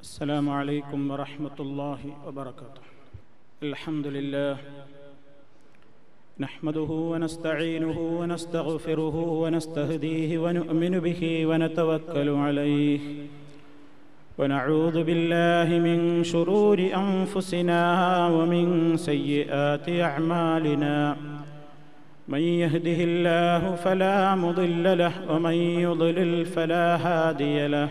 السلام عليكم ورحمة الله وبركاته. الحمد لله. نحمده ونستعينه ونستغفره ونستهديه ونؤمن به ونتوكل عليه. ونعوذ بالله من شرور أنفسنا ومن سيئات أعمالنا. من يهده الله فلا مضل له ومن يضلل فلا هادي له.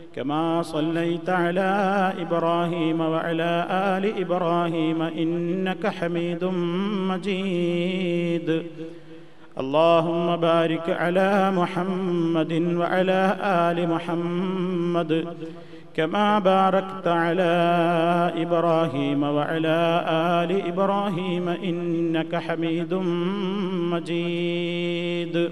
كما صليت على إبراهيم وعلى آل إبراهيم إنك حميد مجيد. اللهم بارك على محمد وعلى آل محمد كما باركت على إبراهيم وعلى آل إبراهيم إنك حميد مجيد.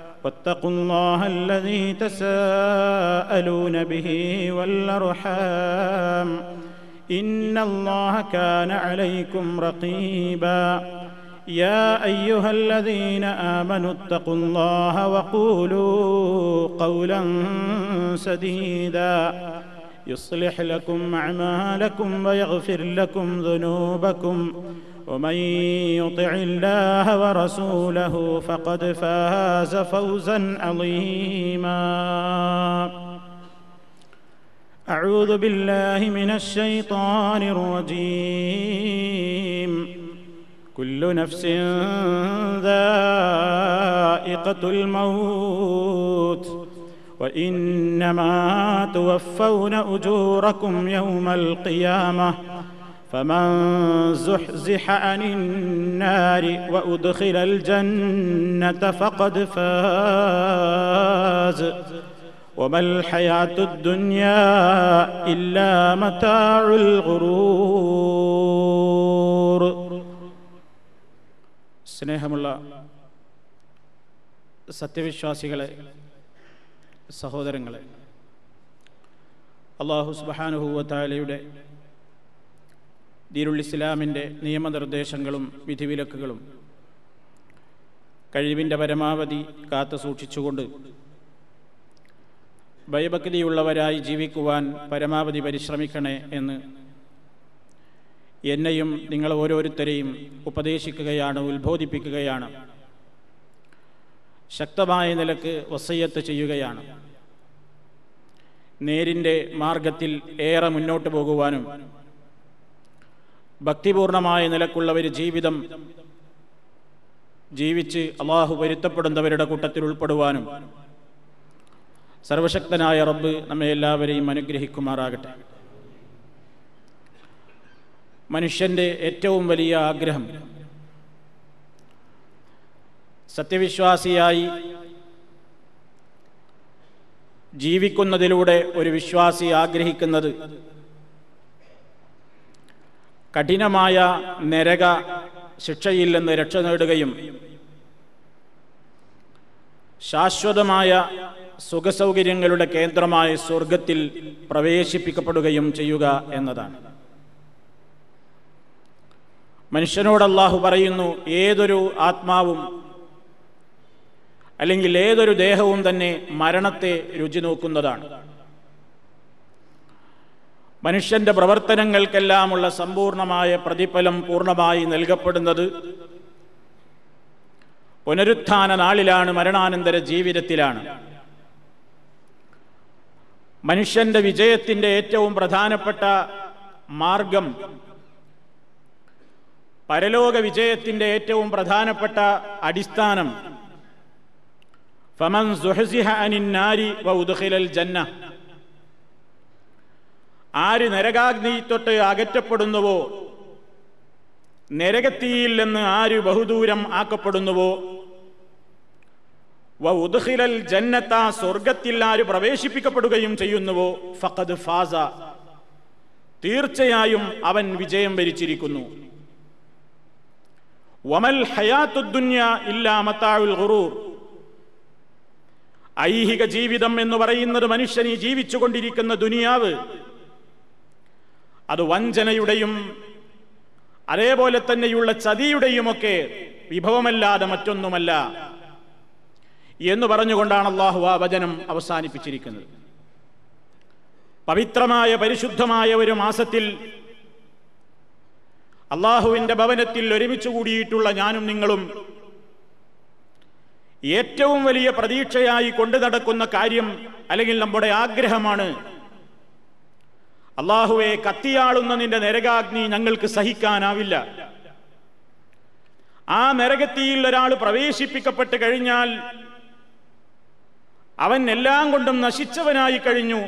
واتقوا الله الذي تساءلون به والأرحام. إن الله كان عليكم رقيبا. يا أيها الذين آمنوا اتقوا الله وقولوا قولا سديدا. يصلح لكم أعمالكم ويغفر لكم ذنوبكم. ومن يطع الله ورسوله فقد فاز فوزا عظيما. أعوذ بالله من الشيطان الرجيم. كل نفس ذائقة الموت. وانما توفون اجوركم يوم القيامه فمن زحزح عن النار وادخل الجنه فقد فاز وما الحياه الدنيا الا متاع الغرور സ്നേഹമുള്ള സത്യവിശ്വാസികളെ സഹോദരങ്ങളെ അള്ളാഹു സുബാനുഹൂവത്താലയുടെ ദീരുൾ ഇസ്ലാമിന്റെ നിയമനിർദ്ദേശങ്ങളും വിധിവിലക്കുകളും കഴിവിന്റെ പരമാവധി കാത്തു സൂക്ഷിച്ചുകൊണ്ട് ഭയഭക്തിയുള്ളവരായി ജീവിക്കുവാൻ പരമാവധി പരിശ്രമിക്കണേ എന്ന് എന്നെയും നിങ്ങൾ ഓരോരുത്തരെയും ഉപദേശിക്കുകയാണ് ഉത്ബോധിപ്പിക്കുകയാണ്. ശക്തമായ നിലയ്ക്ക് വസയ്യത്ത് ചെയ്യുകയാണ്. നേരിന്റെ മാർഗത്തിൽ ഏറെ മുന്നോട്ട് പോകുവാനും ഭക്തിപൂർണമായ നിലക്കുള്ള ഒരു ജീവിതം ജീവിച്ച് അള്ളാഹു വരുത്തപ്പെടുന്നവരുടെ കൂട്ടത്തിൽ ഉൾപ്പെടുവാനും സർവശക്തനായ റബ്ബ് നമ്മെ എല്ലാവരെയും അനുഗ്രഹിക്കുമാറാകട്ടെ. മനുഷ്യന്റെ ഏറ്റവും വലിയ ആഗ്രഹം സത്യവിശ്വാസിയായി ജീവിക്കുന്നതിലൂടെ ഒരു വിശ്വാസി ആഗ്രഹിക്കുന്നത് കഠിനമായ നരക ശിക്ഷയിൽ നിന്ന് രക്ഷ നേടുകയും ശാശ്വതമായ സുഖസൗകര്യങ്ങളുടെ കേന്ദ്രമായ സ്വർഗത്തിൽ പ്രവേശിപ്പിക്കപ്പെടുകയും ചെയ്യുക എന്നതാണ്. മനുഷ്യനോട് പറയുന്നു ഏതൊരു ആത്മാവും അല്ലെങ്കിൽ ഏതൊരു ദേഹവും തന്നെ മരണത്തെ രുചി നോക്കുന്നതാണ്. മനുഷ്യന്റെ പ്രവർത്തനങ്ങൾക്കെല്ലാമുള്ള സമ്പൂർണമായ പ്രതിഫലം പൂർണമായി നൽകപ്പെടുന്നത് പുനരുത്ഥാന നാളിലാണ് മരണാനന്തര ജീവിതത്തിലാണ്. മനുഷ്യന്റെ വിജയത്തിന്റെ ഏറ്റവും പ്രധാനപ്പെട്ട മാർഗം പരലോക വിജയത്തിന്റെ ഏറ്റവും പ്രധാനപ്പെട്ട അടിസ്ഥാനം ഫമൻ സുഹസിഹ അനിൻ നാരി വ ഉദ്ഖിലൽ ജന്ന ആര് നരകാഗ്നി തൊട്ട് അകറ്റപ്പെടുന്നുവോ? നരകത്തിയിൽ നിന്ന് ആര് ബഹുദൂരം ആക്കപ്പെടുന്നുവോ? ഉദ്ഖിലൽ ജന്നത്ത സ്വർഗത്തിൽ ആര് പ്രവേശിപ്പിക്കപ്പെടുകയും ചെയ്യുന്നുവോ? ഫഖദ് ഫാസ. തീർച്ചയായും അവൻ വിജയം വരിച്ചിരിക്കുന്നു. വമൽ ഹയാത്തുദ്ദുന്യ ഇല്ലാ മത്താവുൽ ഖുറൂർ ഐഹിക ജീവിതം എന്ന് പറയുന്നത് മനുഷ്യൻ ഈ ജീവിച്ചുകൊണ്ടിരിക്കുന്ന ദുനിയാവ്. അത് വഞ്ചനയുടെയും അതേപോലെ തന്നെയുള്ള ചതിയുടെയുമൊക്കെ വിഭവമല്ലാതെ മറ്റൊന്നുമല്ല എന്ന് പറഞ്ഞുകൊണ്ടാണ് അള്ളാഹു ആ വചനം അവസാനിപ്പിച്ചിരിക്കുന്നത്. പവിത്രമായ പരിശുദ്ധമായ ഒരു മാസത്തിൽ അള്ളാഹുവിന്റെ ഭവനത്തിൽ ഒരുമിച്ച് കൂടിയിട്ടുള്ള ഞാനും നിങ്ങളും ഏറ്റവും വലിയ പ്രതീക്ഷയായി കൊണ്ടു നടക്കുന്ന കാര്യം അല്ലെങ്കിൽ നമ്മുടെ ആഗ്രഹമാണ് അള്ളാഹുവെ കത്തിയാളുന്ന നിന്റെ നരകാഗ്നി ഞങ്ങൾക്ക് സഹിക്കാനാവില്ല. ആ നരകത്തിയിൽ ഒരാൾ പ്രവേശിപ്പിക്കപ്പെട്ട് കഴിഞ്ഞാൽ അവൻ എല്ലാം കൊണ്ടും നശിച്ചവനായി കഴിഞ്ഞു.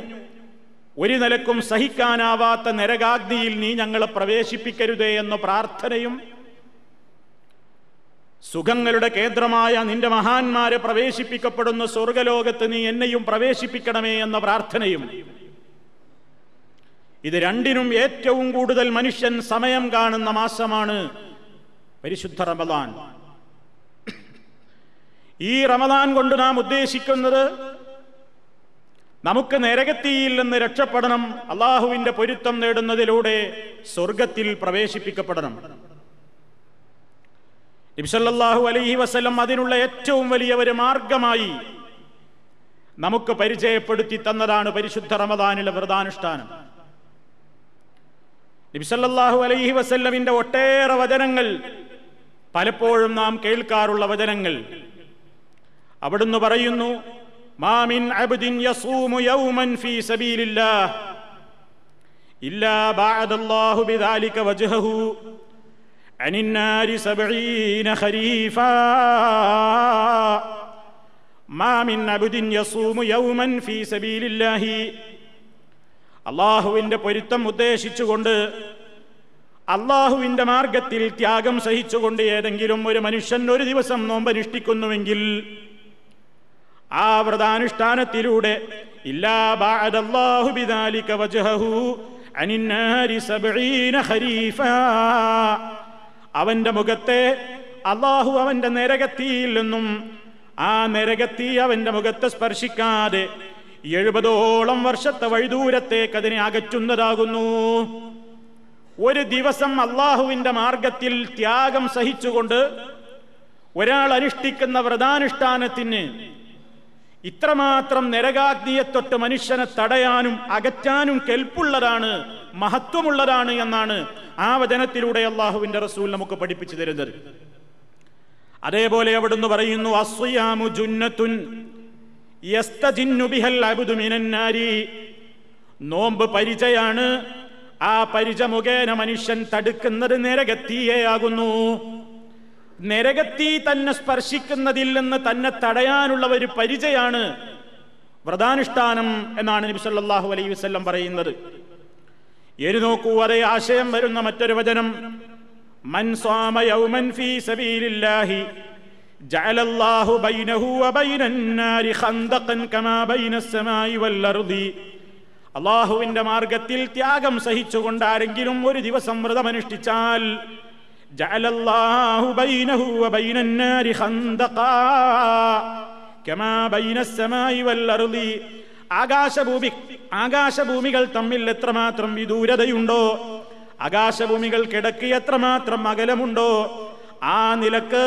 ഒരു നിലക്കും സഹിക്കാനാവാത്ത നരകാഗ്നിയിൽ നീ ഞങ്ങളെ പ്രവേശിപ്പിക്കരുതേ എന്ന പ്രാർത്ഥനയും സുഖങ്ങളുടെ കേന്ദ്രമായ നിന്റെ മഹാന്മാരെ പ്രവേശിപ്പിക്കപ്പെടുന്ന സ്വർഗലോകത്ത് നീ എന്നെയും പ്രവേശിപ്പിക്കണമേ എന്ന പ്രാർത്ഥനയും. ഇത് രണ്ടിനും ഏറ്റവും കൂടുതൽ മനുഷ്യൻ സമയം കാണുന്ന മാസമാണ് പരിശുദ്ധ റമദാൻ. ഈ റമദാൻ കൊണ്ട് നാം ഉദ്ദേശിക്കുന്നത് നമുക്ക് നരകത്തിയിൽ നിന്ന് രക്ഷപ്പെടണം അള്ളാഹുവിന്റെ പൊരുത്തം നേടുന്നതിലൂടെ സ്വർഗത്തിൽ പ്രവേശിപ്പിക്കപ്പെടണം. നബിസല്ലാഹു അലൈഹി വസ്ലം അതിനുള്ള ഏറ്റവും വലിയ ഒരു മാർഗമായി നമുക്ക് പരിചയപ്പെടുത്തി തന്നതാണ് പരിശുദ്ധ റമദാനിലെ വ്രതാനുഷ്ഠാനം. നബിസല്ലാഹു അലൈഹി വസല്ലമിന്റെ ഒട്ടേറെ വചനങ്ങൾ പലപ്പോഴും നാം കേൾക്കാറുള്ള വചനങ്ങൾ. അവിടുന്ന് പറയുന്നു മാമിൻ അബ്ദിൻ യസൂമു യൗമൻ ഫീ സബീലില്ലാഹ് ഇല്ലാ ബഅദല്ലാഹു ബിദാലിക വജ്ഹഹു അനിന്നാരി സബീന ഖരീഫ. മാ മിൻ അബ്ദിൻ യസൂമു യൗമൻ ഫീ സബീലില്ലാഹി. അള്ളാഹുവിന്റെ പൊരുത്തം ഉദ്ദേശിച്ചുകൊണ്ട് അള്ളാഹുവിന്റെ മാർഗത്തിൽ ത്യാഗം സഹിച്ചുകൊണ്ട് ഏതെങ്കിലും ഒരു മനുഷ്യൻ ഒരു ദിവസം നോമ്പനുഷ്ഠിക്കുന്നുവെങ്കിൽ ആ വ്രതാനുഷ്ഠാനത്തിലൂടെ ഇല്ലാഹുബിദാലിക വജഹു അനിന്നാരി സബീന ഖരീഫ. അവന്റെ മുഖത്തെ അള്ളാഹു അവന്റെ നരകത്തിയിൽ നിന്നും ആ നരകത്തി അവന്റെ മുഖത്തെ സ്പർശിക്കാതെ എഴുപതോളം വർഷത്തെ വഴിദൂരത്തേക്ക് അതിനെ അകറ്റുന്നതാകുന്നു. ഒരു ദിവസം അള്ളാഹുവിന്റെ മാർഗത്തിൽ ത്യാഗം സഹിച്ചുകൊണ്ട് ഒരാൾ അനുഷ്ഠിക്കുന്ന വ്രതാനുഷ്ഠാനത്തിന് ഇത്രമാത്രം നരകാഗ്നിയെ തൊട്ട് മനുഷ്യനെ തടയാനും അകറ്റാനും കെൽപ്പുള്ളതാണ് മഹത്വമുള്ളതാണ് എന്നാണ് ആ വചനത്തിലൂടെ അള്ളാഹുവിന്റെ റസൂൽ നമുക്ക് പഠിപ്പിച്ചു തരുന്നത്. അതേപോലെ അവിടുന്ന് പറയുന്നു അസ്വയാമു ജുന്നത്തുൻ നോമ്പ് പരിചയാണ്. ആ പരിച മുഖേന മനുഷ്യൻ തടുക്കുന്നത് നരകത്തിയെയാകുന്നു. നരകത്തി തന്നെ സ്പർശിക്കുന്നതിൽ നിന്ന് തന്നെ തടയാനുള്ള ഒരു പരിചയാണ് വ്രതാനുഷ്ഠാനം എന്നാണ് നബി സല്ലല്ലാഹു അലൈഹി പറയുന്നത്. എരു നോക്കൂ അതേ ആശയം വരുന്ന മറ്റൊരു വചനം മൻ സ്വാമ യൗമൻ ഫീ സബീലില്ലാഹി جعل الله بينه وبين النار خندقا كما بين السماء والأرض അള്ളാഹുവിന്റെ മാർഗത്തിൽ ത്യാഗം സഹിച്ചുകൊണ്ട് ആരെങ്കിലും ഒരു ദിവസം വ്രതമനുഷ്ഠിച്ചാൽ جعل الله بينه وبين النار خندقا كما بين السماء والأرض ആകാശഭൂമി ആകാശഭൂമികൾ തമ്മിൽ എത്രമാത്രം വിദൂരതയുണ്ടോ ആകാശഭൂമികൾ കിടക്ക് എത്രമാത്രം അകലമുണ്ടോ ആ നിലയ്ക്ക്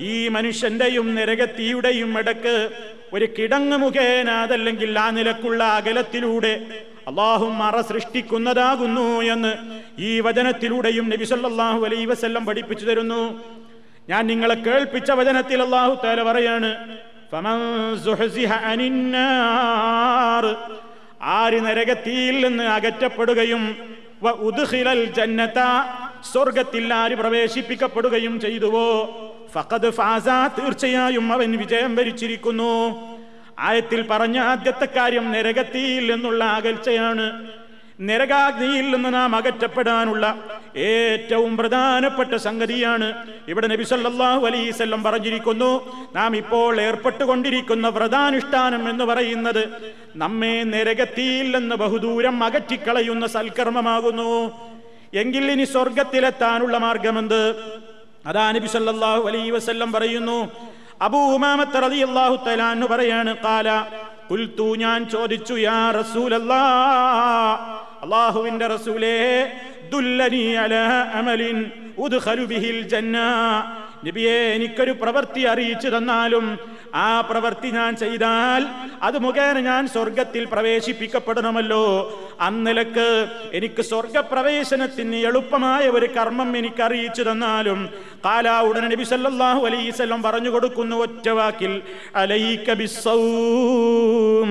ഈ മനുഷ്യന്റെയും നരകത്തിയുടെയും ഇടയ്ക്ക് ഒരു കിടങ്ങ് മുഖേന അതല്ലെങ്കിൽ ആ നിലക്കുള്ള അകലത്തിലൂടെ അള്ളാഹു മറ സൃഷ്ടിക്കുന്നതാകുന്നു എന്ന് ഈ വചനത്തിലൂടെയും നബി സല്ലല്ലാഹു അലൈഹി വസല്ലം പഠിപ്പിച്ചു തരുന്നു ഞാൻ നിങ്ങളെ കേൾപ്പിച്ച വചനത്തിൽ അള്ളാഹു താല പറയാണ് ഫമൻ. ആര് നരകത്തിയിൽ നിന്ന് അകറ്റപ്പെടുകയും വ ഉദ്ഖിലൽ ജന്നത സ്വർഗത്തിൽ ആര് പ്രവേശിപ്പിക്കപ്പെടുകയും ചെയ്തുവോ? ഫഖദ് ഫാസ തീർച്ചയായും അവൻ വിജയം വരിച്ചിരിക്കുന്നു. ആയത്തിൽ പറഞ്ഞ ആദ്യത്തെ കാര്യം നരകത്തിയിൽ നിന്നുള്ള അകൽച്ചയാണ്. നരകാഗ്നിയിൽ നിന്ന് നാം അകറ്റപ്പെടാനുള്ള ഏറ്റവും പ്രധാനപ്പെട്ട സംഗതിയാണ് ഇവിടെ നബി സല്ലല്ലാഹു അലൈഹി വസല്ലം പറഞ്ഞിരിക്കുന്നു നാം ഇപ്പോൾ ഏർപ്പെട്ടുകൊണ്ടിരിക്കുന്ന വ്രതാനുഷ്ഠാനം എന്ന് പറയുന്നത് നമ്മെ നരകത്തിയിൽ നിന്ന് ബഹുദൂരം അകറ്റിക്കളയുന്ന സൽക്കർമ്മമാകുന്നു. എങ്കിൽ ഇനി സ്വർഗത്തിലെത്താനുള്ള മാർഗമെന്ത്? അതാ നബി സല്ലല്ലാഹു അലൈഹി വസല്ലം പറയുന്നു അബൂ ഉമാമത്ത് തആല അൻഹു പറയാണ് കാല പുൽത്തു ഞാൻ ചോദിച്ചു യാ റസൂലല്ലാ അല്ലാഹുവിന്റെ റസൂലേ ദുല്ലനി അലാ അമലിൻ ഉദ്ഖലു ബിഹിൽ ജന്ന നബിയെ എനിക്കൊരു പ്രവൃത്തി അറിയിച്ചു തന്നാലും ആ പ്രവൃത്തി ഞാൻ ചെയ്താൽ അത് മുഖേന ഞാൻ സ്വർഗത്തിൽ പ്രവേശിപ്പിക്കപ്പെടണമല്ലോ. അന്നിലക്ക് എനിക്ക് സ്വർഗപ്രവേശനത്തിന് എളുപ്പമായ ഒരു കർമ്മം എനിക്ക് അറിയിച്ചു തന്നാലും കാലാ ഉടനെ നബി സല്ലാഹു അലൈഹി വസല്ലം പറഞ്ഞു കൊടുക്കുന്നു ഒറ്റ വാക്കിൽ ബിസ്സൗം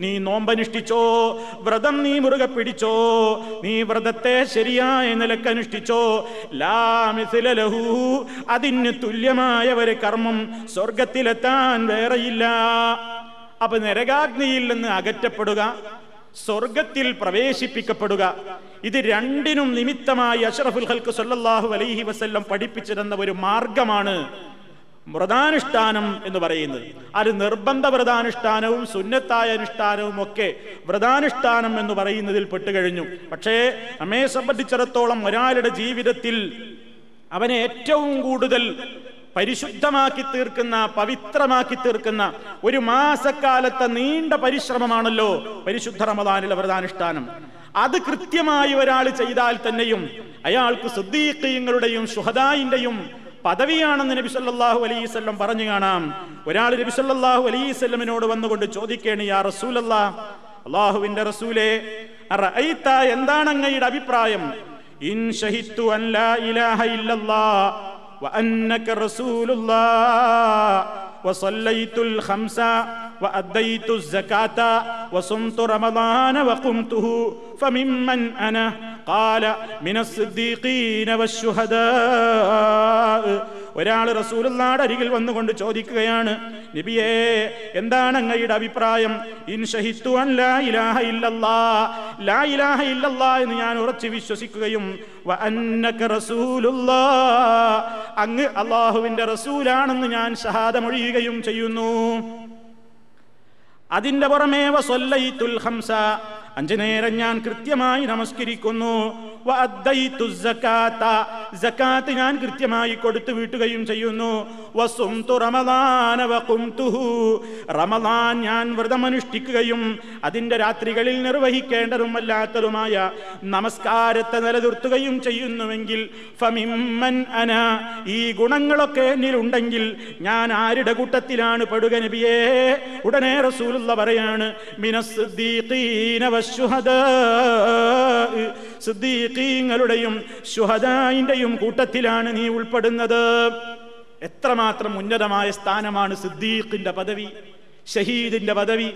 നീ നോമ്പനുഷ്ഠിച്ചോ വ്രതം നീ മുറുകെ പിടിച്ചോ നീ വ്രതത്തെ ശരിയായ നിലയ്ക്ക് അനുഷ്ഠിച്ചോ ലാ മിത്ല ലഹു. അതിന് തുല്യമായ ഒരു കർമ്മം സ്വർഗത്തിലെത്താൻ വേറെയില്ല. അപ്പൊ നരകാഗ്നിയിൽ നിന്ന് അകറ്റപ്പെടുക സ്വർഗത്തിൽ പ്രവേശിപ്പിക്കപ്പെടുക ഇത് രണ്ടിനും നിമിത്തമായി അഷറഫുൽ ഹൽക്ക് സല്ലാഹു അലൈഹി വസ്ല്ലം പഠിപ്പിച്ചിരുന്ന ഒരു മാർഗമാണ്. വ്രതാനുഷ്ഠാനം എന്ന് പറയുന്നത്. അത് നിർബന്ധ വ്രതാനുഷ്ഠാനവും സുന്നത്തായ അനുഷ്ഠാനവും ഒക്കെ വ്രതാനുഷ്ഠാനം എന്ന് പറയുന്നതിൽ പെട്ടുകഴിഞ്ഞു പക്ഷേ നമ്മെ സംബന്ധിച്ചിടത്തോളം ഒരാളുടെ ജീവിതത്തിൽ അവനെ ഏറ്റവും കൂടുതൽ പരിശുദ്ധമാക്കി തീർക്കുന്ന പവിത്രമാക്കി തീർക്കുന്ന ഒരു മാസക്കാലത്തെ നീണ്ട പരിശ്രമമാണല്ലോ പരിശുദ്ധ റമദാനിലെ വ്രതാനുഷ്ഠാനം. അത് കൃത്യമായി ഒരാൾ ചെയ്താൽ തന്നെയും അയാൾക്ക് സുദ്ദീഖീങ്ങളുടെയും ഷുഹദായിന്റെയും പദവിയാണെന്ന് നബി സല്ലല്ലാഹു അലൈഹി വസല്ലം പറഞ്ഞു കാണാം ഒരാൾ നബി സല്ലല്ലാഹു അലൈഹി വസല്ലമിനോട് വന്നുകൊണ്ട് ചോദിക്കേണ് യാ റസൂലല്ലാ അള്ളാഹുവിന്റെ റസൂലേ അറഅയ്ത എന്താണ് അങ്ങയുടെ അഭിപ്രായം ഇൻ ഷഹിത്തു അൻ ലാ ഇലാഹ ഇല്ലല്ലാ وأنك رسول الله وصليت الخمس وأديت الزكاة وصمت رمضان وقمته فممن أنا قال من الصديقين والشهداء ഒരാൾ റസൂലുള്ളാടെ അരികിൽ വന്നുകൊണ്ട് ചോദിക്കുകയാണ് നബിയേ എന്താണ് അങ്ങയുടെ അഭിപ്രായം ഇൻ ഷഹിത്തു അൻ ലാ ഇലാഹ ഇല്ലല്ലാ ലാ ഇലാഹ ഇല്ലല്ലാ എന്ന് ഞാൻ ഉറച്ചു വിശ്വസിക്കുകയും വ അന്നക റസൂലുള്ളാ അങ്ങ് അള്ളാഹുവിന്റെ റസൂലാണെന്ന് ഞാൻ ഷഹാദമൊഴിയുകയും ചെയ്യുന്നു അതിന്റെ പുറമേ വസല്ലൈത്തുൽ ഹംസ അഞ്ചു നേരം ഞാൻ കൃത്യമായി നമസ്കരിക്കുന്നു. ജക്കാത്ത് ഞാൻ കൃത്യമായി കൊടുത്തു വീട്ടുകയും ചെയ്യുന്നു. റമദാൻ ഞാൻ വ്രതമനുഷ്ഠിക്കുകയും അതിന്റെ രാത്രികളിൽ നിർവഹിക്കേണ്ടതും അല്ലാത്തതുമായ നമസ്കാരത്തെ നിലനിർത്തുകയും ചെയ്യുന്നുവെങ്കിൽ ഫമിമ്മൻ അന. ഈ ഗുണങ്ങളൊക്കെ എന്നിലുണ്ടെങ്കിൽ ഞാൻ ആരുടെ കൂട്ടത്തിലാണ് പെടുക നബിയേ? ഉടനെ റസൂലുള്ള പറയാണ് വശുഹദാ സിദ്ദീഖീങ്ങളുടെയും ശുഹദായിന്റെയും കൂട്ടത്തിലാണ് നീ ഉൾപ്പെടുന്നത്. എത്രമാത്രം ഉന്നതമായ സ്ഥാനമാണ് സിദ്ദീഖിന്റെ പദവി ഷഹീദിന്റെ പദവി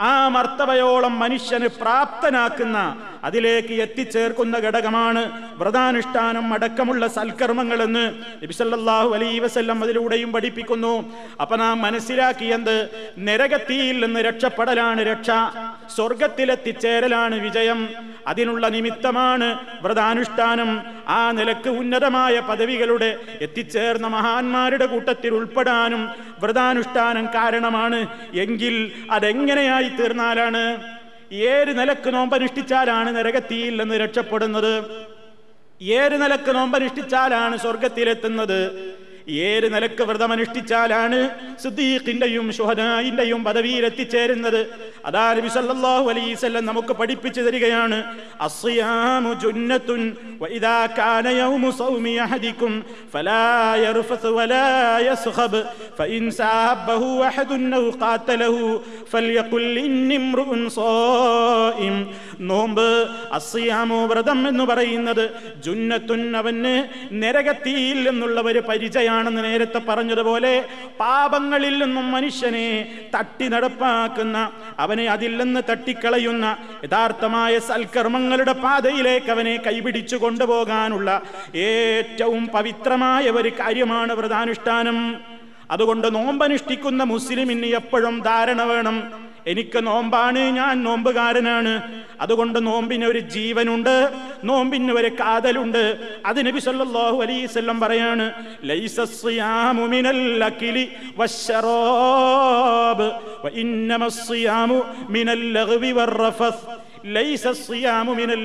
ആ മർത്തവയോളം മനുഷ്യന് പ്രാപ്തനാക്കുന്ന അതിലേക്ക് എത്തിച്ചേർക്കുന്ന ഘടകമാണ് വ്രതാനുഷ്ഠാനം അടക്കമുള്ള സൽക്കർമ്മങ്ങളെന്ന് നബിസല്ലാഹു അലൈ വസല്ലം അതിലൂടെയും പഠിപ്പിക്കുന്നു. അപ്പൊ നാം മനസ്സിലാക്കിയത് നരകത്തിയിൽ നിന്ന് രക്ഷപ്പെടലാണ് രക്ഷ സ്വർഗത്തിലെത്തിച്ചേരലാണ് വിജയം. അതിനുള്ള നിമിത്തമാണ് വ്രതാനുഷ്ഠാനം. ആ നിലയ്ക്ക് ഉന്നതമായ പദവികളുടെ എത്തിച്ചേർന്ന മഹാന്മാരുടെ കൂട്ടത്തിൽ ഉൾപ്പെടാനും വ്രതാനുഷ്ഠാനം കാരണമാണ്. എങ്കിൽ അതെങ്ങനെയായി തീർന്നാലാണ്. ഏത് നിലയ്ക്ക് നോമ്പനുഷ്ഠിച്ചാലാണ് നരകത്തിയിൽ നിന്ന് രക്ഷപ്പെടുന്നത്. ഏത് നിലയ്ക്ക് നോമ്പനുഷ്ഠിച്ചാലാണ് സ്വർഗത്തിലെത്തുന്നത് ഏത് നിലയ്ക്ക് വ്രതമനുഷ്ഠിച്ചാലാണ് സുദ്ദീഖിന്റെയും ഷുഹദായിന്റെയും പദവിയിൽ എത്തിച്ചേരുന്നത് അതാ നബി സല്ലല്ലാഹു അലൈഹി വസല്ലം നമുക്ക് പഠിപ്പിച്ചു തരികയാണ്. അസ്സിയാമു ജുന്നത്തുൻ വഇദാ കാന യൗമു സൗമി അഹദികും ഫലാ യർഫസ് വലാ യസ്ഖബ് ഫഇൻ സാബഹു അഹദുൻ ഔ ഖാതലഹു ഫൽയഖുൽ ഇന്നി ഇംറുഉൻ സായിം നോമ്പ് അസ്സിയാമു വ്രതം എന്ന് പറയുന്നത് ജുന്നത്തുൻ അവന് നരകത്തിയിൽ നിന്നുള്ള ഒരു പരിചയാണെന്ന് നേരത്തെ പറഞ്ഞതുപോലെ പാപങ്ങളിൽ നിന്നും മനുഷ്യനെ തട്ടി നടപ്പാക്കുന്ന അവനെ അതിൽ നിന്ന് തട്ടിക്കളയുന്ന യഥാർത്ഥമായ സൽക്കർമ്മങ്ങളുടെ പാതയിലേക്ക് അവനെ കൈപിടിച്ചു കൊണ്ടുപോകാനുള്ള ഏറ്റവും പവിത്രമായ ഒരു കാര്യമാണ് വ്രതാനുഷ്ഠാനം. അതുകൊണ്ട് നോമ്പനുഷ്ഠിക്കുന്ന മുസ്ലിമിന് എപ്പോഴും ധാരണ വേണം. എനിക്ക് നോമ്പാണ് ഞാൻ നോമ്പുകാരനാണ്. അതുകൊണ്ട് നോമ്പിന് ഒരു ജീവനുണ്ട് നോമ്പിന് ഒരു കാതലുണ്ട്. അത് നബി സല്ലല്ലാഹു അലൈഹി വസല്ലം പറയാണ് സിയാമു മിനൽ സിയാമു മിനൽ ലഗ്വി സിയാമു മിനൽ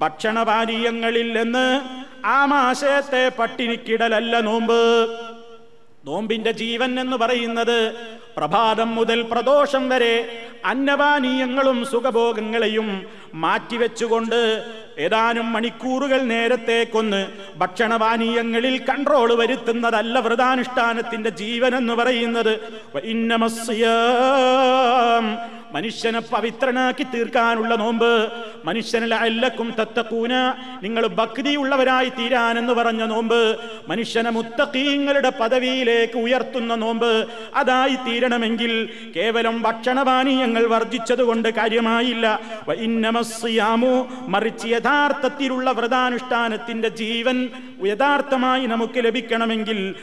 ഭക്ഷണപാനീയങ്ങളിൽ നിന്ന് ആമാശയത്തെ പട്ടിണിക്കിടലല്ല നോമ്പ്. നോമ്പിന്റെ ജീവൻ എന്ന് പറയുന്നത് പ്രഭാതം മുതൽ പ്രദോഷം വരെ അന്നപാനീയങ്ങളും സുഖഭോഗങ്ങളെയും മാറ്റിവെച്ചുകൊണ്ട് ഏതാനും മണിക്കൂറുകൾ നേരത്തേക്കൊന്ന് ഭക്ഷണപാനീയങ്ങളിൽ കൺട്രോൾ വരുത്തുന്നതല്ല വ്രതാനുഷ്ഠാനത്തിന്റെ ജീവൻ എന്ന് പറയുന്നത്. മനുഷ്യനെ പവിത്രനാക്കി തീർക്കാനുള്ള നോമ്പ്. മനുഷ്യനെ അല്ലക്കും തത്തക്കൂന നിങ്ങൾ ഭക്തിയുള്ളവരായി തീരാനെന്ന് പറഞ്ഞ നോമ്പ്. മനുഷ്യനെ മുത്തക്കീങ്ങളുടെ പദവിയിലേക്ക് ഉയർത്തുന്ന നോമ്പ്. അതായി തീരണമെങ്കിൽ കേവലം ഭക്ഷണപാനീയങ്ങൾ വർജിച്ചതുകൊണ്ട് കാര്യമായില്ല. ഇന്നമസ്യാമു മറിച്ച് യഥാർത്ഥത്തിലുള്ള വ്രതാനുഷ്ഠാനത്തിന്റെ ജീവൻ യഥാർത്ഥമായി നമുക്ക് ലഭിക്കണമെങ്കിൽ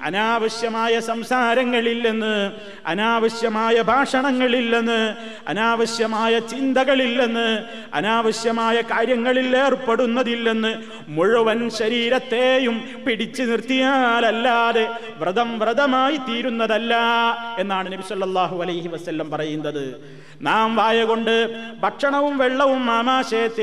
അനാവശ്യമായ സംസാരങ്ങളില്ലെന്ന് അനാവശ്യമായ ഭാഷണങ്ങളില്ലെന്ന് അനാവശ്യമായ ചിന്തകളില്ലെന്ന് അനാവശ്യമായ കാര്യങ്ങളിൽ ഏർപ്പെടുന്നതില്ലെന്ന് മുഴുവൻ ശരീരത്തെയും പിടിച്ചു നിർത്തിയാലല്ലാതെ വ്രതം വ്രതമായി തീരുന്നതല്ല എന്നാണ് നബി സല്ലല്ലാഹു അലൈഹി വസല്ലം പറയുന്നത്. നാം വായ കൊണ്ട് ഭക്ഷണവും വെള്ളവും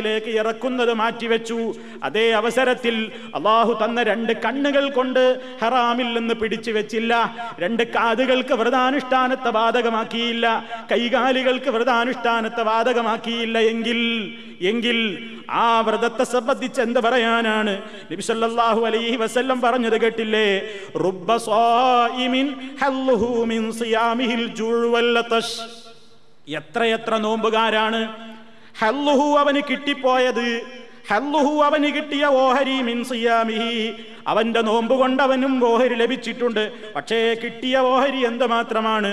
ആമാശയത്തിലേക്ക് ഇറക്കുന്നത് മാറ്റിവെച്ചു. അതേ അവസരത്തിൽ അള്ളാഹു തന്ന രണ്ട് കണ്ണുകൾ കൊണ്ട് ഹറാമിൽ നിന്ന് പിടിച്ചു വെച്ചില്ല. രണ്ട് കാതുകൾക്ക് വ്രതാനുഷ്ഠാനത്തെ ബാധകമാക്കിയില്ല കൈകാലികൾക്ക് വ്രതാനുഷ്ഠാനത്തെ ബാധകമാക്കിയില്ല എങ്കിൽ എങ്കിൽ ആ വ്രതത്തെ സംബന്ധിച്ച് എന്ത് പറയാനാണ്? നബി സല്ലല്ലാഹു അലൈഹി വസല്ലം പറഞ്ഞത് കേട്ടില്ലേ? റുബ്ബ സ്വായിമിൻ ഹല്ലുഹു മിൻ സിയാമിഹിൽ എത്രയെത്ര നോമ്പുകാരാണ് ഹല്ലുഹു അവന് കിട്ടിപ്പോയത്. ഹല്ലുഹു അവന് കിട്ടിയ ഓഹരി മിൻ സിയാമിഹി. അവന്റെ നോമ്പ് കൊണ്ട് അവനും ഓഹരി ലഭിച്ചിട്ടുണ്ട്. പക്ഷേ കിട്ടിയ ഓഹരി എന്ത് മാത്രമാണ്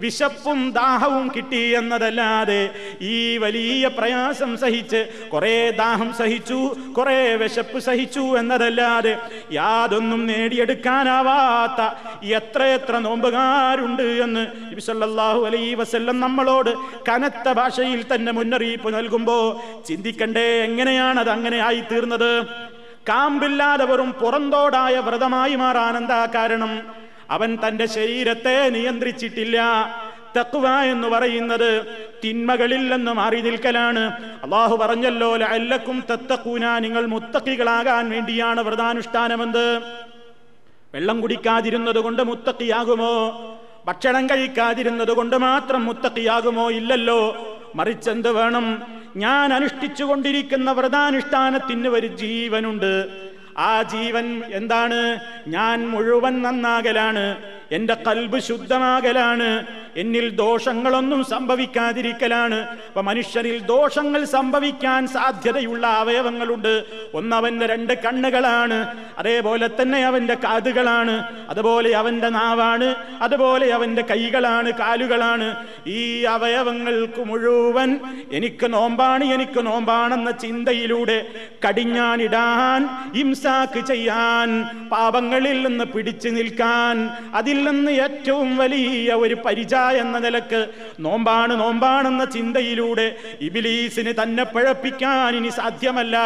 വിശപ്പും ദാഹവും കിട്ടി എന്നതല്ലാതെ ഈ വലിയ പ്രയാസം സഹിച്ച് കുറേ ദാഹം സഹിച്ചു കുറേ വിശപ്പ് സഹിച്ചു എന്നതല്ലാതെ യാതൊന്നും നേടിയെടുക്കാനാവാത്ത എത്രയെത്ര നോമ്പുകാരുണ്ട് എന്ന് നബി സല്ലല്ലാഹു അലൈഹി വസല്ലം നമ്മളോട് കനത്ത ഭാഷയിൽ തന്നെ മുന്നറിയിപ്പ് നൽകുമ്പോൾ ചിന്തിക്കണ്ടേ എങ്ങനെയാണ് അത് അങ്ങനെ ആയി തീർന്നത് കാമ്പില്ലാതെ വെറും പുറന്തോടായ വ്രതമായി മാറാൻ എന്താ കാരണം? അവൻ തന്റെ ശരീരത്തെ നിയന്ത്രിച്ചിട്ടില്ല. തക്വ എന്ന് പറയുന്നത് തിന്മകളിൽ നിന്ന് മാറി നിൽക്കലാണ്. അള്ളാഹു പറഞ്ഞല്ലോ ലഅല്ലക്കും തത്തക്കൂന നിങ്ങൾ മുത്തക്കികളാകാൻ വേണ്ടിയാണ് വ്രതാനുഷ്ഠാനമെന്ന് വെള്ളം കുടിക്കാതിരുന്നത് കൊണ്ട് മുത്തക്കിയാകുമോ ഭക്ഷണം കഴിക്കാതിരുന്നത് കൊണ്ട് മാത്രം മുത്തക്കിയാകുമോ ഇല്ലല്ലോ. മറിച്ചെന്ത് വേണം? ഞാൻ അനുഷ്ഠിച്ചു കൊണ്ടിരിക്കുന്ന വ്രതാനുഷ്ഠാനത്തിന് ഒരു ജീവനുണ്ട്. ആ ജീവൻ എന്താണ്? ഞാൻ മുഴുവൻ നന്നാകലാണ്. എന്റെ കൽബ് ശുദ്ധമാകലാണ്. എന്നിൽ ദോഷങ്ങളൊന്നും സംഭവിക്കാതിരിക്കലാണ്. അപ്പൊ മനുഷ്യരിൽ ദോഷങ്ങൾ സംഭവിക്കാൻ സാധ്യതയുള്ള അവയവങ്ങളുണ്ട്. ഒന്നവന്റെ രണ്ട് കണ്ണുകളാണ് അതേപോലെ തന്നെ അവന്റെ കാതുകളാണ് അതുപോലെ അവന്റെ നാവാണ് അതുപോലെ അവന്റെ കൈകളാണ് കാലുകളാണ്. ഈ അവയവങ്ങൾക്ക് മുഴുവൻ എനിക്ക് നോമ്പാണ് എനിക്ക് നോമ്പാണെന്ന ചിന്തയിലൂടെ കടിഞ്ഞാണിടാൻ ഇംസാക്ക് ചെയ്യാൻ പാപങ്ങളിൽ നിന്ന് പിടിച്ചു നിൽക്കാൻ അതിൽ നിന്ന് ഏറ്റവും വലിയ ഒരു പരിചാ എന്ന നിലയ്ക്ക് നോമ്പാണ് നോമ്പാണെന്ന ചിന്തയിലൂടെ ഇബിലീസിന് തന്നെ പഴപ്പിക്കാൻ ഇനി സാധ്യമല്ല.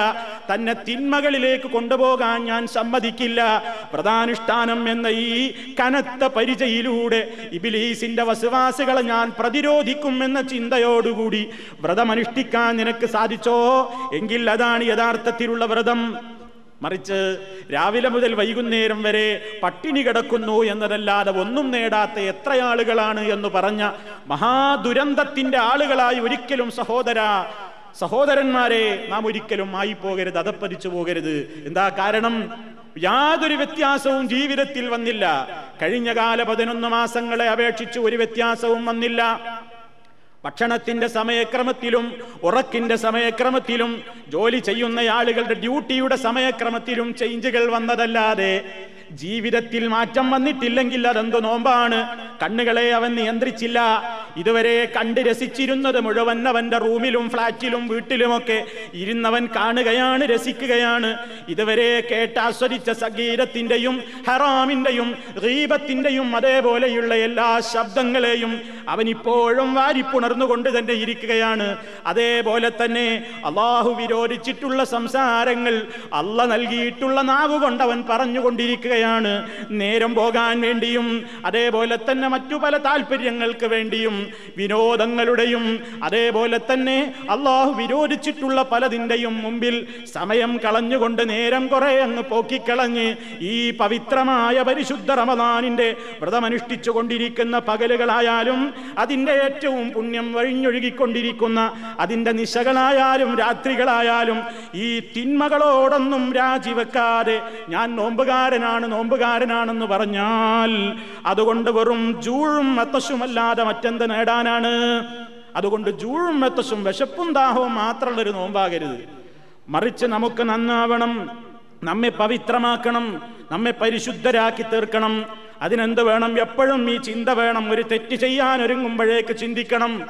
തന്നെ തിന്മകളിലേക്ക് കൊണ്ടുപോകാൻ ഞാൻ സമ്മതിക്കില്ല. പ്രധാനുഷ്ഠാനം എന്ന ഈ കനത്ത പരിചയിലൂടെ ഇബിലീസിന്റെ വസവാസികളെ ഞാൻ പ്രതിരോധിക്കും എന്ന ചിന്തയോടുകൂടി വ്രതമനുഷ്ഠിക്കാൻ നിനക്ക് സാധിച്ചോ? എങ്കിൽ അതാണ് യഥാർത്ഥത്തിലുള്ള വ്രതം. മറിച്ച് രാവിലെ മുതൽ വൈകുന്നേരം വരെ പട്ടിണി കിടക്കുന്നു എന്നതല്ലാതെ ഒന്നും നേടാത്ത എത്ര ആളുകളാണ് എന്ന് പറഞ്ഞ മഹാദുരന്തത്തിന്റെ ആളുകളായി ഒരിക്കലും സഹോദര സഹോദരന്മാരെ നാം ഒരിക്കലും ആയി പോകരുത് അതപ്പതിച്ചു പോകരുത്. എന്താ കാരണം? യാതൊരു വ്യത്യാസവും ജീവിതത്തിൽ വന്നില്ല. കഴിഞ്ഞ കാല പതിനൊന്ന് മാസങ്ങളെ അപേക്ഷിച്ച് ഒരു വ്യത്യാസവും വന്നില്ല. ഭക്ഷണത്തിന്റെ സമയക്രമത്തിലും ഉറക്കിന്റെ സമയക്രമത്തിലും ജോലി ചെയ്യുന്ന ആളുകളുടെ ഡ്യൂട്ടിയുടെ സമയക്രമത്തിലും ചേഞ്ചുകൾ വന്നതല്ലാതെ ജീവിതത്തിൽ മാറ്റം വന്നിട്ടില്ലെങ്കിൽ അതെന്ത് നോമ്പാണ്. കണ്ണുകളെ അവൻ നിയന്ത്രിച്ചില്ല. ഇതുവരെ കണ്ട് രസിച്ചിരുന്നത് മുഴുവൻ അവന്റെ റൂമിലും ഫ്ളാറ്റിലും വീട്ടിലുമൊക്കെ ഇരുന്നവൻ കാണുകയാണ് രസിക്കുകയാണ്. ഇതുവരെ കേട്ടാസ്വദിച്ച സംഗീതത്തിന്റെയും ഹറാമിന്റെയും റീബത്തിന്റെയും അതേപോലെയുള്ള എല്ലാ ശബ്ദങ്ങളെയും അവൻ ഇപ്പോഴും വാരിപ്പുണർന്നുകൊണ്ട് തന്നെ ഇരിക്കുകയാണ്. അതേപോലെ തന്നെ അള്ളാഹു വിരോധിച്ചിട്ടുള്ള സംസാരങ്ങൾ അല്ല നൽകിയിട്ടുള്ള നാവുകൊണ്ട് അവൻ അവൻ പറഞ്ഞുകൊണ്ടിരിക്കുകയാണ് നേരം പോകാൻ വേണ്ടിയും അതേപോലെ തന്നെ മറ്റു പല താല്പര്യങ്ങൾക്ക് വേണ്ടിയും വിനോദങ്ങളുടെയും അതേപോലെ തന്നെ അള്ളാഹു വിരോധിച്ചിട്ടുള്ള പലതിന്റെയും മുമ്പിൽ സമയം കളഞ്ഞുകൊണ്ട് നേരം കുറെ അങ്ങ് പോക്കിക്കളഞ്ഞ് ഈ പവിത്രമായ പരിശുദ്ധ റമദാനിന്റെ വ്രതമനുഷ്ഠിച്ചു കൊണ്ടിരിക്കുന്ന പകലുകളായാലും അതിന്റെ ഏറ്റവും പുണ്യം വഴിഞ്ഞൊഴുകിക്കൊണ്ടിരിക്കുന്ന അതിന്റെ നിശകളായാലും രാത്രികളായാലും ഈ തിന്മകളോടൊന്നും രാജിവെക്കാതെ ഞാൻ നോമ്പുകാരനാണ് നോമ്പുകാരനാണെന്ന് പറഞ്ഞാൽ അതുകൊണ്ട് വെറും ജൂഴും അത്തശുമല്ലാതെ മറ്റെന്ത് നേടാനാണ്? അതുകൊണ്ട് ജൂഴും മെത്തശും വിശപ്പും ദാഹവും മാത്രമുള്ള ഒരു നോമ്പാകരുത്. മറിച്ച് നമുക്ക് നന്നാവണം നമ്മെ പവിത്രമാക്കണം നമ്മെ പരിശുദ്ധരാക്കി തീർക്കണം. അതിനെന്ത് വേണം? എപ്പോഴും ഈ ചിന്ത വേണം. ഒരു തെറ്റ് ചെയ്യാൻ ഒരുങ്ങുമ്പോഴേക്ക് ചിന്തിക്കണം.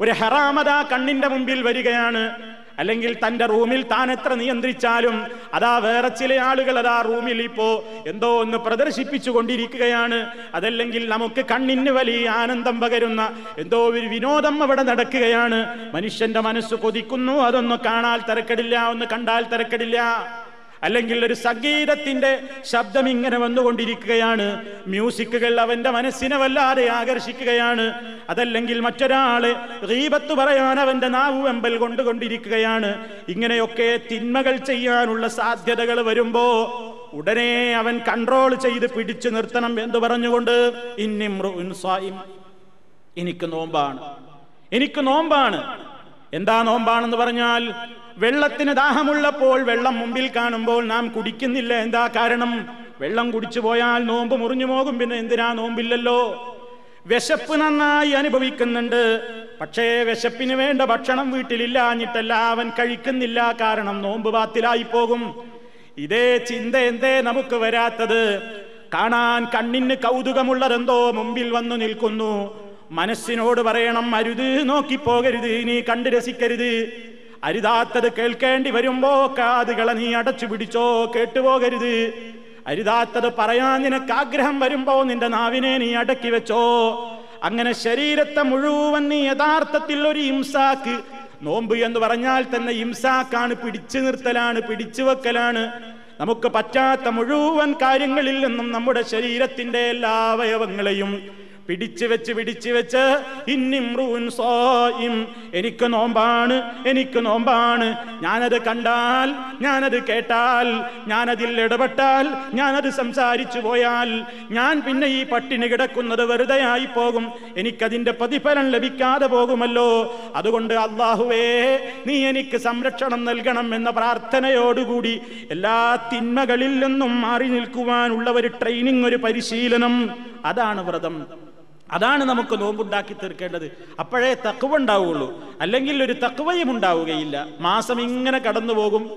ഒരു ഹറാമത കണ്ണിന്റെ മുമ്പിൽ വരികയാണ്. അല്ലെങ്കിൽ തന്റെ റൂമിൽ താൻ എത്ര നിയന്ത്രിച്ചാലും അതാ വേറെ ചില ആളുകൾ അതാ റൂമിൽ ഇപ്പോ എന്തോ ഒന്ന് പ്രദർശിപ്പിച്ചു കൊണ്ടിരിക്കുകയാണ്. അതല്ലെങ്കിൽ നമുക്ക് കണ്ണിന് വലിയ ആനന്ദം പകരുന്ന എന്തോ ഒരു വിനോദം അവിടെ നടക്കുകയാണ്. മനുഷ്യന്റെ മനസ്സ് കൊതിക്കുന്നു അതൊന്ന് കാണാൽ തിരക്കടില്ല ഒന്ന് കണ്ടാൽ തിരക്കടില്ല. അല്ലെങ്കിൽ ഒരു സംഗീതത്തിന്റെ ശബ്ദം ഇങ്ങനെ വന്നുകൊണ്ടിരിക്കുകയാണ്. മ്യൂസിക്കുകൾ അവന്റെ മനസ്സിനെ വല്ലാതെ ആകർഷിക്കുകയാണ്. അതല്ലെങ്കിൽ മറ്റൊരാൾ റീപത്ത് പറയാൻ അവന്റെ നാവ് വെമ്പൽ കൊണ്ടുകൊണ്ടിരിക്കുകയാണ്. ഇങ്ങനെയൊക്കെ തിന്മകൾ ചെയ്യാനുള്ള സാധ്യതകൾ വരുമ്പോ ഉടനെ അവൻ കൺട്രോൾ ചെയ്ത് പിടിച്ചു നിർത്തണം എന്ന് പറഞ്ഞുകൊണ്ട്. എനിക്ക് നോമ്പാണ്. എനിക്ക് നോമ്പാണ്. എന്താ നോമ്പാണെന്ന് പറഞ്ഞാൽ വെള്ളത്തിന് ദാഹമുള്ളപ്പോൾ വെള്ളം മുമ്പിൽ കാണുമ്പോൾ നാം കുടിക്കുന്നില്ല. എന്താ കാരണം? വെള്ളം കുടിച്ചു പോയാൽ നോമ്പ് മുറിഞ്ഞു പോകും. പിന്നെ എന്തിനാ നോമ്പില്ലല്ലോ? വിശപ്പ് നന്നായി അനുഭവിക്കുന്നുണ്ട്. പക്ഷേ വിശപ്പിന് വേണ്ട ഭക്ഷണം വീട്ടിലില്ലാഞ്ഞിട്ടല്ല അവൻ കഴിക്കുന്നില്ല. കാരണം നോമ്പ് ബാത്തിലായി പോകും. ഇതേ ചിന്ത എന്തേ നമുക്ക് വരാത്തത്? കാണാൻ കണ്ണിന് കൗതുകമുള്ളതെന്തോ മുമ്പിൽ വന്നു നിൽക്കുന്നു. മനസ്സിനോട് പറയണം അരുത് നോക്കിപ്പോകരുത് ഇനി കണ്ട് രസിക്കരുത്. അരുതാത്തത് കേൾക്കേണ്ടി വരുമ്പോ കാതുകളെ നീ അടച്ചു പിടിച്ചോ കേട്ടുപോകരുത്. അരുതാത്തത് പറയാൻ നിനക്ക് ആഗ്രഹം വരുമ്പോ നിന്റെ നാവിനെ നീ അടക്കി വെച്ചോ. അങ്ങനെ ശരീരത്തെ മുഴുവൻ നീ യഥാർത്ഥത്തിൽ ഒരു ഹിംസാക്ക് നോമ്പ് എന്ന് പറഞ്ഞാൽ തന്നെ ഇംസാക്കാണ് പിടിച്ചു നിർത്തലാണ് പിടിച്ചു വെക്കലാണ്. നമുക്ക് പറ്റാത്ത മുഴുവൻ കാര്യങ്ങളിൽ നിന്നും നമ്മുടെ ശരീരത്തിന്റെ എല്ലാ അവയവങ്ങളെയും പിടിച്ചു വെച്ച് പിടിച്ചു വെച്ച് സോയിം എനിക്ക് നോമ്പാണ് എനിക്ക് നോമ്പാണ്. ഞാനത് കണ്ടാൽ ഞാനത് കേട്ടാൽ ഞാനതിൽ ഇടപെട്ടാൽ ഞാനത് സംസാരിച്ചു പോയാൽ ഞാൻ പിന്നെ ഈ പട്ടിണി കിടക്കുന്നത് വെറുതെ ആയി പോകും. എനിക്കതിന്റെ പ്രതിഫലം ലഭിക്കാതെ പോകുമല്ലോ. അതുകൊണ്ട് അള്ളാഹുവേ നീ എനിക്ക് സംരക്ഷണം നൽകണം എന്ന പ്രാർത്ഥനയോടുകൂടി എല്ലാ തിന്മകളിൽ നിന്നും മാറി നിൽക്കുവാനുള്ള ഒരു ട്രെയിനിങ് ഒരു പരിശീലനം. അതാണ് വ്രതം. അതാണ് നമുക്ക് നോമ്പുണ്ടാക്കി തീർക്കേണ്ടത്. അപ്പോഴേ തക്കവ ഉണ്ടാവുകയുള്ളൂ അല്ലെങ്കിൽ ഒരു തക്കവയും ഉണ്ടാവുകയില്ല. മാസം ഇങ്ങനെ കടന്നു പോകും.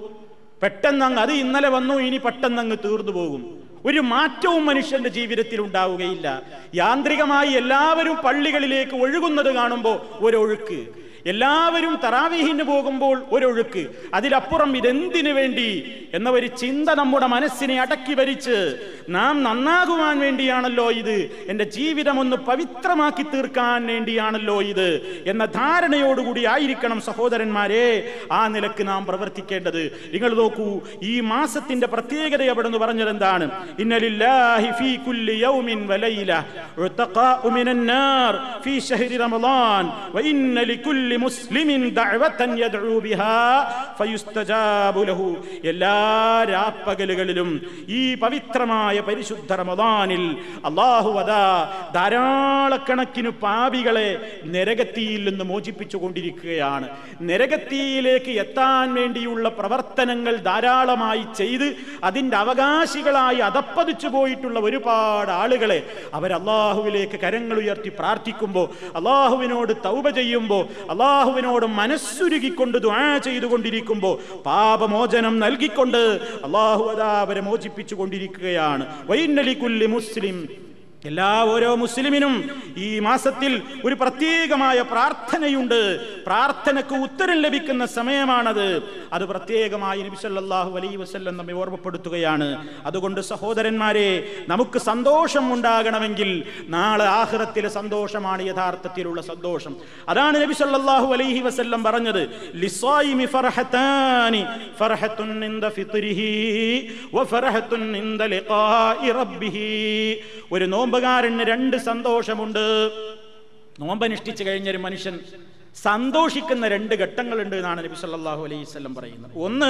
പെട്ടെന്ന് അങ്ങ് അത് ഇന്നലെ വന്നു ഇനി പെട്ടെന്ന് അങ്ങ് തീർന്നു പോകും. ഒരു മാറ്റവും മനുഷ്യന്റെ ജീവിതത്തിൽ ഉണ്ടാവുകയില്ല. യാന്ത്രികമായി എല്ലാവരും പള്ളികളിലേക്ക് ഒഴുകുന്നത് കാണുമ്പോൾ ഒരൊഴുക്ക്. എല്ലാവരും തറാവീഹിന് പോകുമ്പോൾ ഒരൊഴുക്ക്. അതിലപ്പുറം ഇതെന്തിനു വേണ്ടി? എന്ന ഒരു ചിന്ത നമ്മുടെ മനസ്സിനെ അടക്കി ഭരിച്ച് നാം നന്നാകുവാൻ വേണ്ടിയാണല്ലോ ഇത്. എന്റെ ജീവിതം ഒന്ന് പവിത്രമാക്കി തീർക്കാൻ വേണ്ടിയാണല്ലോ ഇത് എന്ന ധാരണയോടുകൂടി ആയിരിക്കണം സഹോദരന്മാരെ ആ നിലയ്ക്ക് നാം പ്രവർത്തിക്കേണ്ടത്. നിങ്ങൾ നോക്കൂ ഈ മാസത്തിന്റെ പ്രത്യേകത എവിടെ നിന്ന് പറഞ്ഞത് എന്താണ്? ഇന്നലില്ലാഹി ഫീ യൗമിൻ വലൈല ഫീ മുസ്ലിമിൻ ദഅവതൻ യദ്ഉ ബിഹാ ഫയുസ്തജാബു ലഹു എല്ലാ രാപ്പകലുകളിലും ഈ പവിത്രമായ പരിശുദ്ധ റമളാനിൽ അല്ലാഹു അതാ ധാരാളക്കണക്കിന് പാപികളെ നരകത്തിയിൽ നിന്ന് മോചിപ്പിച്ചു കൊണ്ടിരിക്കുകയാണ് നരകത്തിയിലേക്ക് എത്താൻ വേണ്ടിയുള്ള പ്രവർത്തനങ്ങൾ ധാരാളമായി ചെയ്ത് അതിന്റെ അവകാശികളായി അതപ്പതിച്ചു പോയിട്ടുള്ള ഒരുപാട് ആളുകളെ അവർ അള്ളാഹുവിലേക്ക് കരങ്ങൾ ഉയർത്തി പ്രാർത്ഥിക്കുമ്പോൾ അള്ളാഹുവിനോട് തൗബ ചെയ്യുമ്പോൾ അള്ളാഹുവിനോട് മനസ്സുരുകിക്കൊണ്ട് ദ്വാ ചെയ്തുകൊണ്ടിരിക്കുമ്പോൾ പാപമോചനം നൽകിക്കൊണ്ട് അള്ളാഹു അതാ അവരെ മോചിപ്പിച്ചു കൊണ്ടിരിക്കുകയാണ് വൈന്നലിക്കുല്ലി മുസ്ലിം എല്ലാ ഓരോ മുസ്ലിമിനും ഈ മാസത്തിൽ ഒരു പ്രത്യേകമായ പ്രാർത്ഥനയുണ്ട്. പ്രാർത്ഥനക്ക് ഉത്തരം ലഭിക്കുന്ന സമയമാണത്. അത് പ്രത്യേകമായി നബിസല്ലാഹു സല്ലല്ലാഹു വസ്ല്ലം നമ്മെ ഓർമ്മപ്പെടുത്തുകയാണ്. അതുകൊണ്ട് സഹോദരന്മാരെ നമുക്ക് സന്തോഷം ഉണ്ടാകണമെങ്കിൽ നാളെ ആഹ്റത്തിലെ സന്തോഷമാണ് യഥാർത്ഥത്തിലുള്ള സന്തോഷം. അതാണ് നബി സല്ലല്ലാഹു അലൈഹി വസല്ലം പറഞ്ഞത്. ഒരു ഫർഹതാനി നോമ്പുകാരന് രണ്ട് സന്തോഷമുണ്ട്. നോമ്പനുഷ്ഠിച്ചു കഴിഞ്ഞൊരു മനുഷ്യൻ സന്തോഷിക്കുന്ന രണ്ട് ഘട്ടങ്ങളുണ്ട് എന്നാണ് നബി സല്ലാഹു അലൈഹി പറയുന്നത്. ഒന്ന്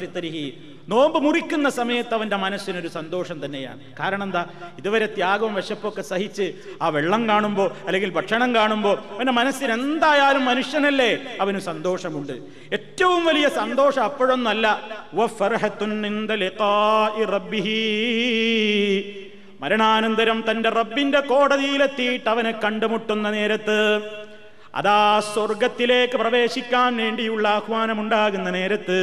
ഫിത്രിഹി. നോമ്പ് മുറിക്കുന്ന സമയത്ത് അവന്റെ മനസ്സിനൊരു സന്തോഷം തന്നെയാണ്. കാരണം എന്താ? ഇതുവരെ ത്യാഗവും വിശപ്പൊക്കെ സഹിച്ച് ആ വെള്ളം കാണുമ്പോൾ അല്ലെങ്കിൽ ഭക്ഷണം കാണുമ്പോൾ അവന്റെ മനസ്സിന് എന്തായാലും മനുഷ്യനല്ലേ അവന് സന്തോഷമുണ്ട്. ഏറ്റവും വലിയ സന്തോഷം അപ്പോഴൊന്നല്ല മരണാനന്തരം തന്റെ റബ്ബിന്റെ കോടതിയിലെത്തിയിട്ട് അവനെ കണ്ടുമുട്ടുന്ന നേരത്ത് അതാ സ്വർഗത്തിലേക്ക് പ്രവേശിക്കാൻ വേണ്ടിയുള്ള ആഹ്വാനമുണ്ടാകുന്ന നേരത്ത്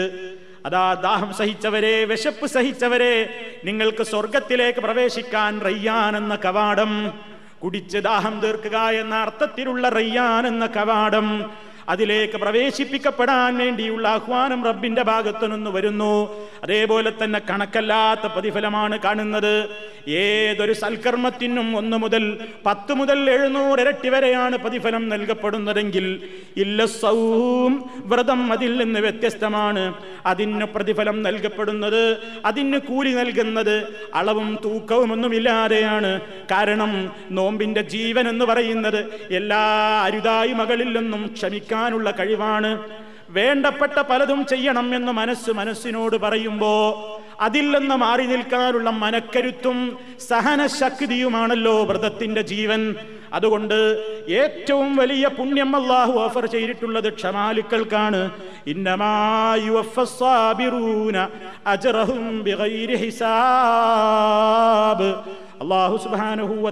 അതാ ദാഹം സഹിച്ചവരെ വിശപ്പ് സഹിച്ചവരെ നിങ്ങൾക്ക് സ്വർഗത്തിലേക്ക് പ്രവേശിക്കാൻ റയ്യാൻ എന്ന കവാടം കുടിച്ച് ദാഹം തീർക്കുക എന്ന അർത്ഥത്തിലുള്ള റയ്യാൻ എന്ന കവാടം അതിലേക്ക് പ്രവേശിപ്പിക്കപ്പെടാൻ വേണ്ടിയുള്ള ആഹ്വാനം റബ്ബിന്റെ ഭാഗത്തു നിന്ന് വരുന്നു. അതേപോലെ തന്നെ കണക്കല്ലാത്ത പ്രതിഫലമാണ് കാണുന്നത്. ഏതൊരു സൽക്കർമ്മത്തിനും ഒന്ന് മുതൽ പത്ത് മുതൽ എഴുന്നൂറ് ഇരട്ടി വരെയാണ് പ്രതിഫലം നൽകപ്പെടുന്നതെങ്കിൽ ഇല്ല സൗം വ്രതം അതിൽ നിന്ന് വ്യത്യസ്തമാണ്. അതിന് പ്രതിഫലം നൽകപ്പെടുന്നത് അതിന് കൂലി നൽകുന്നത് അളവും തൂക്കവും ഒന്നുമില്ലാതെയാണ്. കാരണം നോമ്പിന്റെ ജീവൻ എന്ന് പറയുന്നത് എല്ലാ അരുതായ്മകളിൽ നിന്നും ക്ഷമിക്കാനുള്ള കഴിവാണ്. വേണ്ടപ്പെട്ട പലതും ചെയ്യണം എന്ന് മനസ്സ് മനസ്സിനോട് പറയുമ്പോ അതിൽ നിന്ന് മാറി നിൽക്കാനുള്ള മനക്കരുത്തും സഹനശക്തിയുമാണല്ലോ വ്രതത്തിന്റെ ജീവൻ. അതുകൊണ്ട് ഏറ്റവും വലിയ പുണ്യം അള്ളാഹു ഓഫർ ചെയ്തിട്ടുള്ളത് ക്ഷമാലുക്കൾക്കാണ്. അള്ളാഹു സുബാനുഹൂവ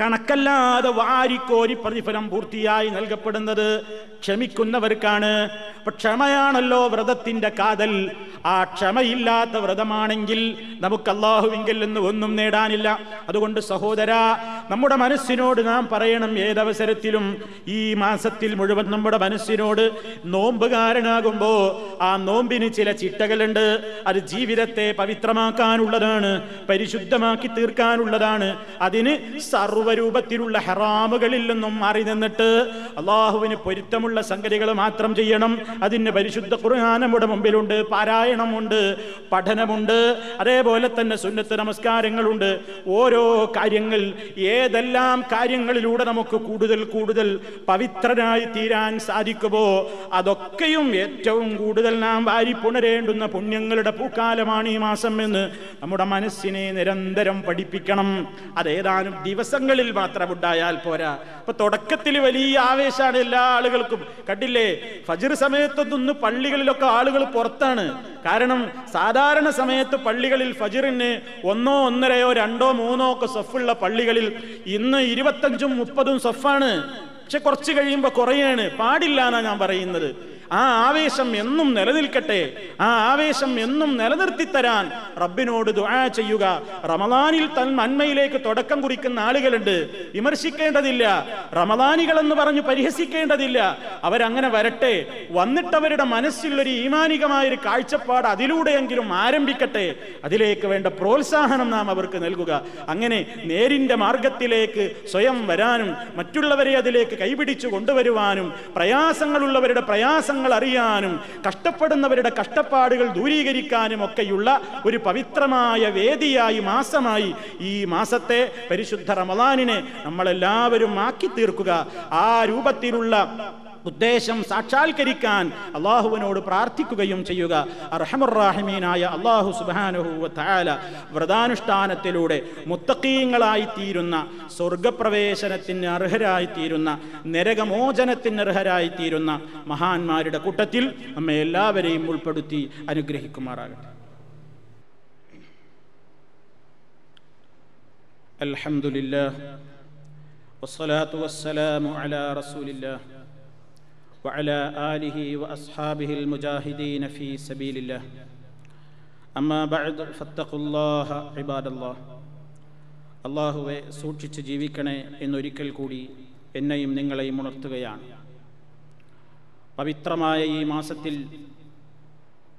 കണക്കല്ലാതെ വാരിക്കോരി പ്രതിഫലം പൂർത്തിയായി നൽകപ്പെടുന്നത് ക്ഷമിക്കുന്നവർക്കാണ്. ക്ഷമയാണല്ലോ വ്രതത്തിന്റെ കാതൽ. ആ ക്ഷമയില്ലാത്ത വ്രതമാണെങ്കിൽ നമുക്ക് അള്ളാഹുവിങ്കിൽ നിന്ന് ഒന്നും നേടാനില്ല. അതുകൊണ്ട് സഹോദര നമ്മുടെ മനസ്സിനോട് നാം പറയണം ഏതവസരത്തിലും. ഈ മാസത്തിൽ മുഴുവൻ നമ്മുടെ മനസ്സിനോട് നോമ്പുകാരനാകുമ്പോൾ ആ നോമ്പിന് ചില ചിട്ടകളുണ്ട്. അത് ജീവിതത്തെ പവിത്രമാക്കാനുള്ളതാണ് പരിശുദ്ധമാക്കി തീർക്കാനുള്ളതാണ്. അതിന് സർവരൂപത്തിലുള്ള ഹറാമുകളിൽ നിന്നും മാറി നിന്നിട്ട് അള്ളാഹുവിന് പൊരുത്തമുള്ള സംഗതികൾ മാത്രം ചെയ്യണം. അതിന് പരിശുദ്ധ ഖുർആൻ മുമ്പിലുണ്ട് പാരായണമുണ്ട് പഠനമുണ്ട് അതേപോലെ തന്നെ സുന്നത്ത് നമസ്കാരങ്ങളുണ്ട്. ഓരോ കാര്യങ്ങൾ ഏതെല്ലാം കാര്യങ്ങളിലൂടെ നമുക്ക് കൂടുതൽ കൂടുതൽ പവിത്രനായി തീരാൻ സാധിക്കുമോ അതൊക്കെയും ഏറ്റവും കൂടുതൽ നാം വാരിപ്പുണരേണ്ടുന്ന പുണ്യങ്ങളുടെ പൂക്കാലമാണ് ഈ മാസം എന്ന് നമ്മുടെ മനസ്സിനെ നിരന്തരം പഠിപ്പിക്കണം. അതേതാനും ദിവസങ്ങളിൽ മാത്രം ഉണ്ടായാൽ പോരാ. ഇപ്പൊ തുടക്കത്തിൽ വലിയ ആവേശമാണ് എല്ലാ ആളുകൾക്കും. കണ്ടില്ലേ? ഫജിർ സമയത്തൊന്ന് പള്ളികളിലൊക്കെ ആളുകൾ പുറത്താണ്. കാരണം സാധാരണ സമയത്ത് പള്ളികളിൽ ഫജിറിന് ഒന്നോ ഒന്നരയോ രണ്ടോ മൂന്നോ ഒക്കെ സഫുള്ള പള്ളികളിൽ ഇന്ന് ഇരുപത്തഞ്ചും മുപ്പതും സഫാണ്. പക്ഷെ കുറച്ച് കഴിയുമ്പോൾ കുറയാണ്. പാടില്ല എന്നാണ് ഞാൻ പറയുന്നത്. ആ ആവേശം എന്നും നിലനിൽക്കട്ടെ. ആ ആവേശം എന്നും നിലനിർത്തി തരാൻ റബ്ബിനോട് ദുആ ചെയ്യുക. റമദാനിൽ തൻ നന്മയിലേക്ക് തുടക്കം കുറിക്കുന്ന ആളുകളുണ്ട്. വിമർശിക്കേണ്ടതില്ല. റമദാനികൾ എന്ന് പറഞ്ഞു പരിഹസിക്കേണ്ടതില്ല. അവരങ്ങനെ വരട്ടെ. വന്നിട്ടവരുടെ മനസ്സിലൊരു ഈമാനികമായ ഒരു കാഴ്ചപ്പാട് അതിലൂടെയെങ്കിലും ആരംഭിക്കട്ടെ. അതിലേക്ക് വേണ്ട പ്രോത്സാഹനം നാം അവർക്ക് നൽകുക. അങ്ങനെ നേരിന്റെ മാർഗത്തിലേക്ക് സ്വയം വരാനും മറ്റുള്ളവരെ അതിലേക്ക് കൈപിടിച്ചു കൊണ്ടുവരുവാനും പ്രയാസങ്ങളുള്ളവരുടെ പ്രയാസങ്ങൾ അറിയാനും കഷ്ടപ്പെടുന്നവരുടെ കഷ്ടപ്പാടുകൾ ദൂരീകരിക്കാനും ഒക്കെയുള്ള ഒരു പവിത്രമായ വേദിയായി മാസമായി ഈ മാസത്തെ പരിശുദ്ധ റമദാനിനെ നമ്മളെല്ലാവരും ആക്കി തീർക്കുക. ആ രൂപത്തിലുള്ള ഉദ്ദേശം സാക്ഷാത്കരിക്കാൻ അള്ളാഹുവിനോട് പ്രാർത്ഥിക്കുകയും ചെയ്യുക അർഹമുറാഹിമീനായ അള്ളാഹു സുബാനുഹുവ താല വ്രതാനുഷ്ഠാനത്തിലൂടെ മുത്തക്കീങ്ങളായി തീരുന്ന സ്വർഗപ്രവേശനത്തിന് അർഹരായി തീരുന്ന നരകമോചനത്തിന് അർഹരായി തീരുന്ന മഹാന്മാരുടെ കൂട്ടത്തിൽ നമ്മെ എല്ലാവരെയും ഉൾപ്പെടുത്തി അനുഗ്രഹിക്കുമാറാകട്ടെ الحمد لله والصلاة والسلام على رسول الله وعلى آله وأصحابه المجاهدين في سبيل الله أما بعد فاتقوا الله عباد الله അള്ളാഹുവെ സൂക്ഷിച്ച് ജീവിക്കണേ എന്നൊരിക്കൽ കൂടി എന്നെയും നിങ്ങളെയും ഉണർത്തുകയാണ് പവിത്രമായ ഈ മാസത്തിൽ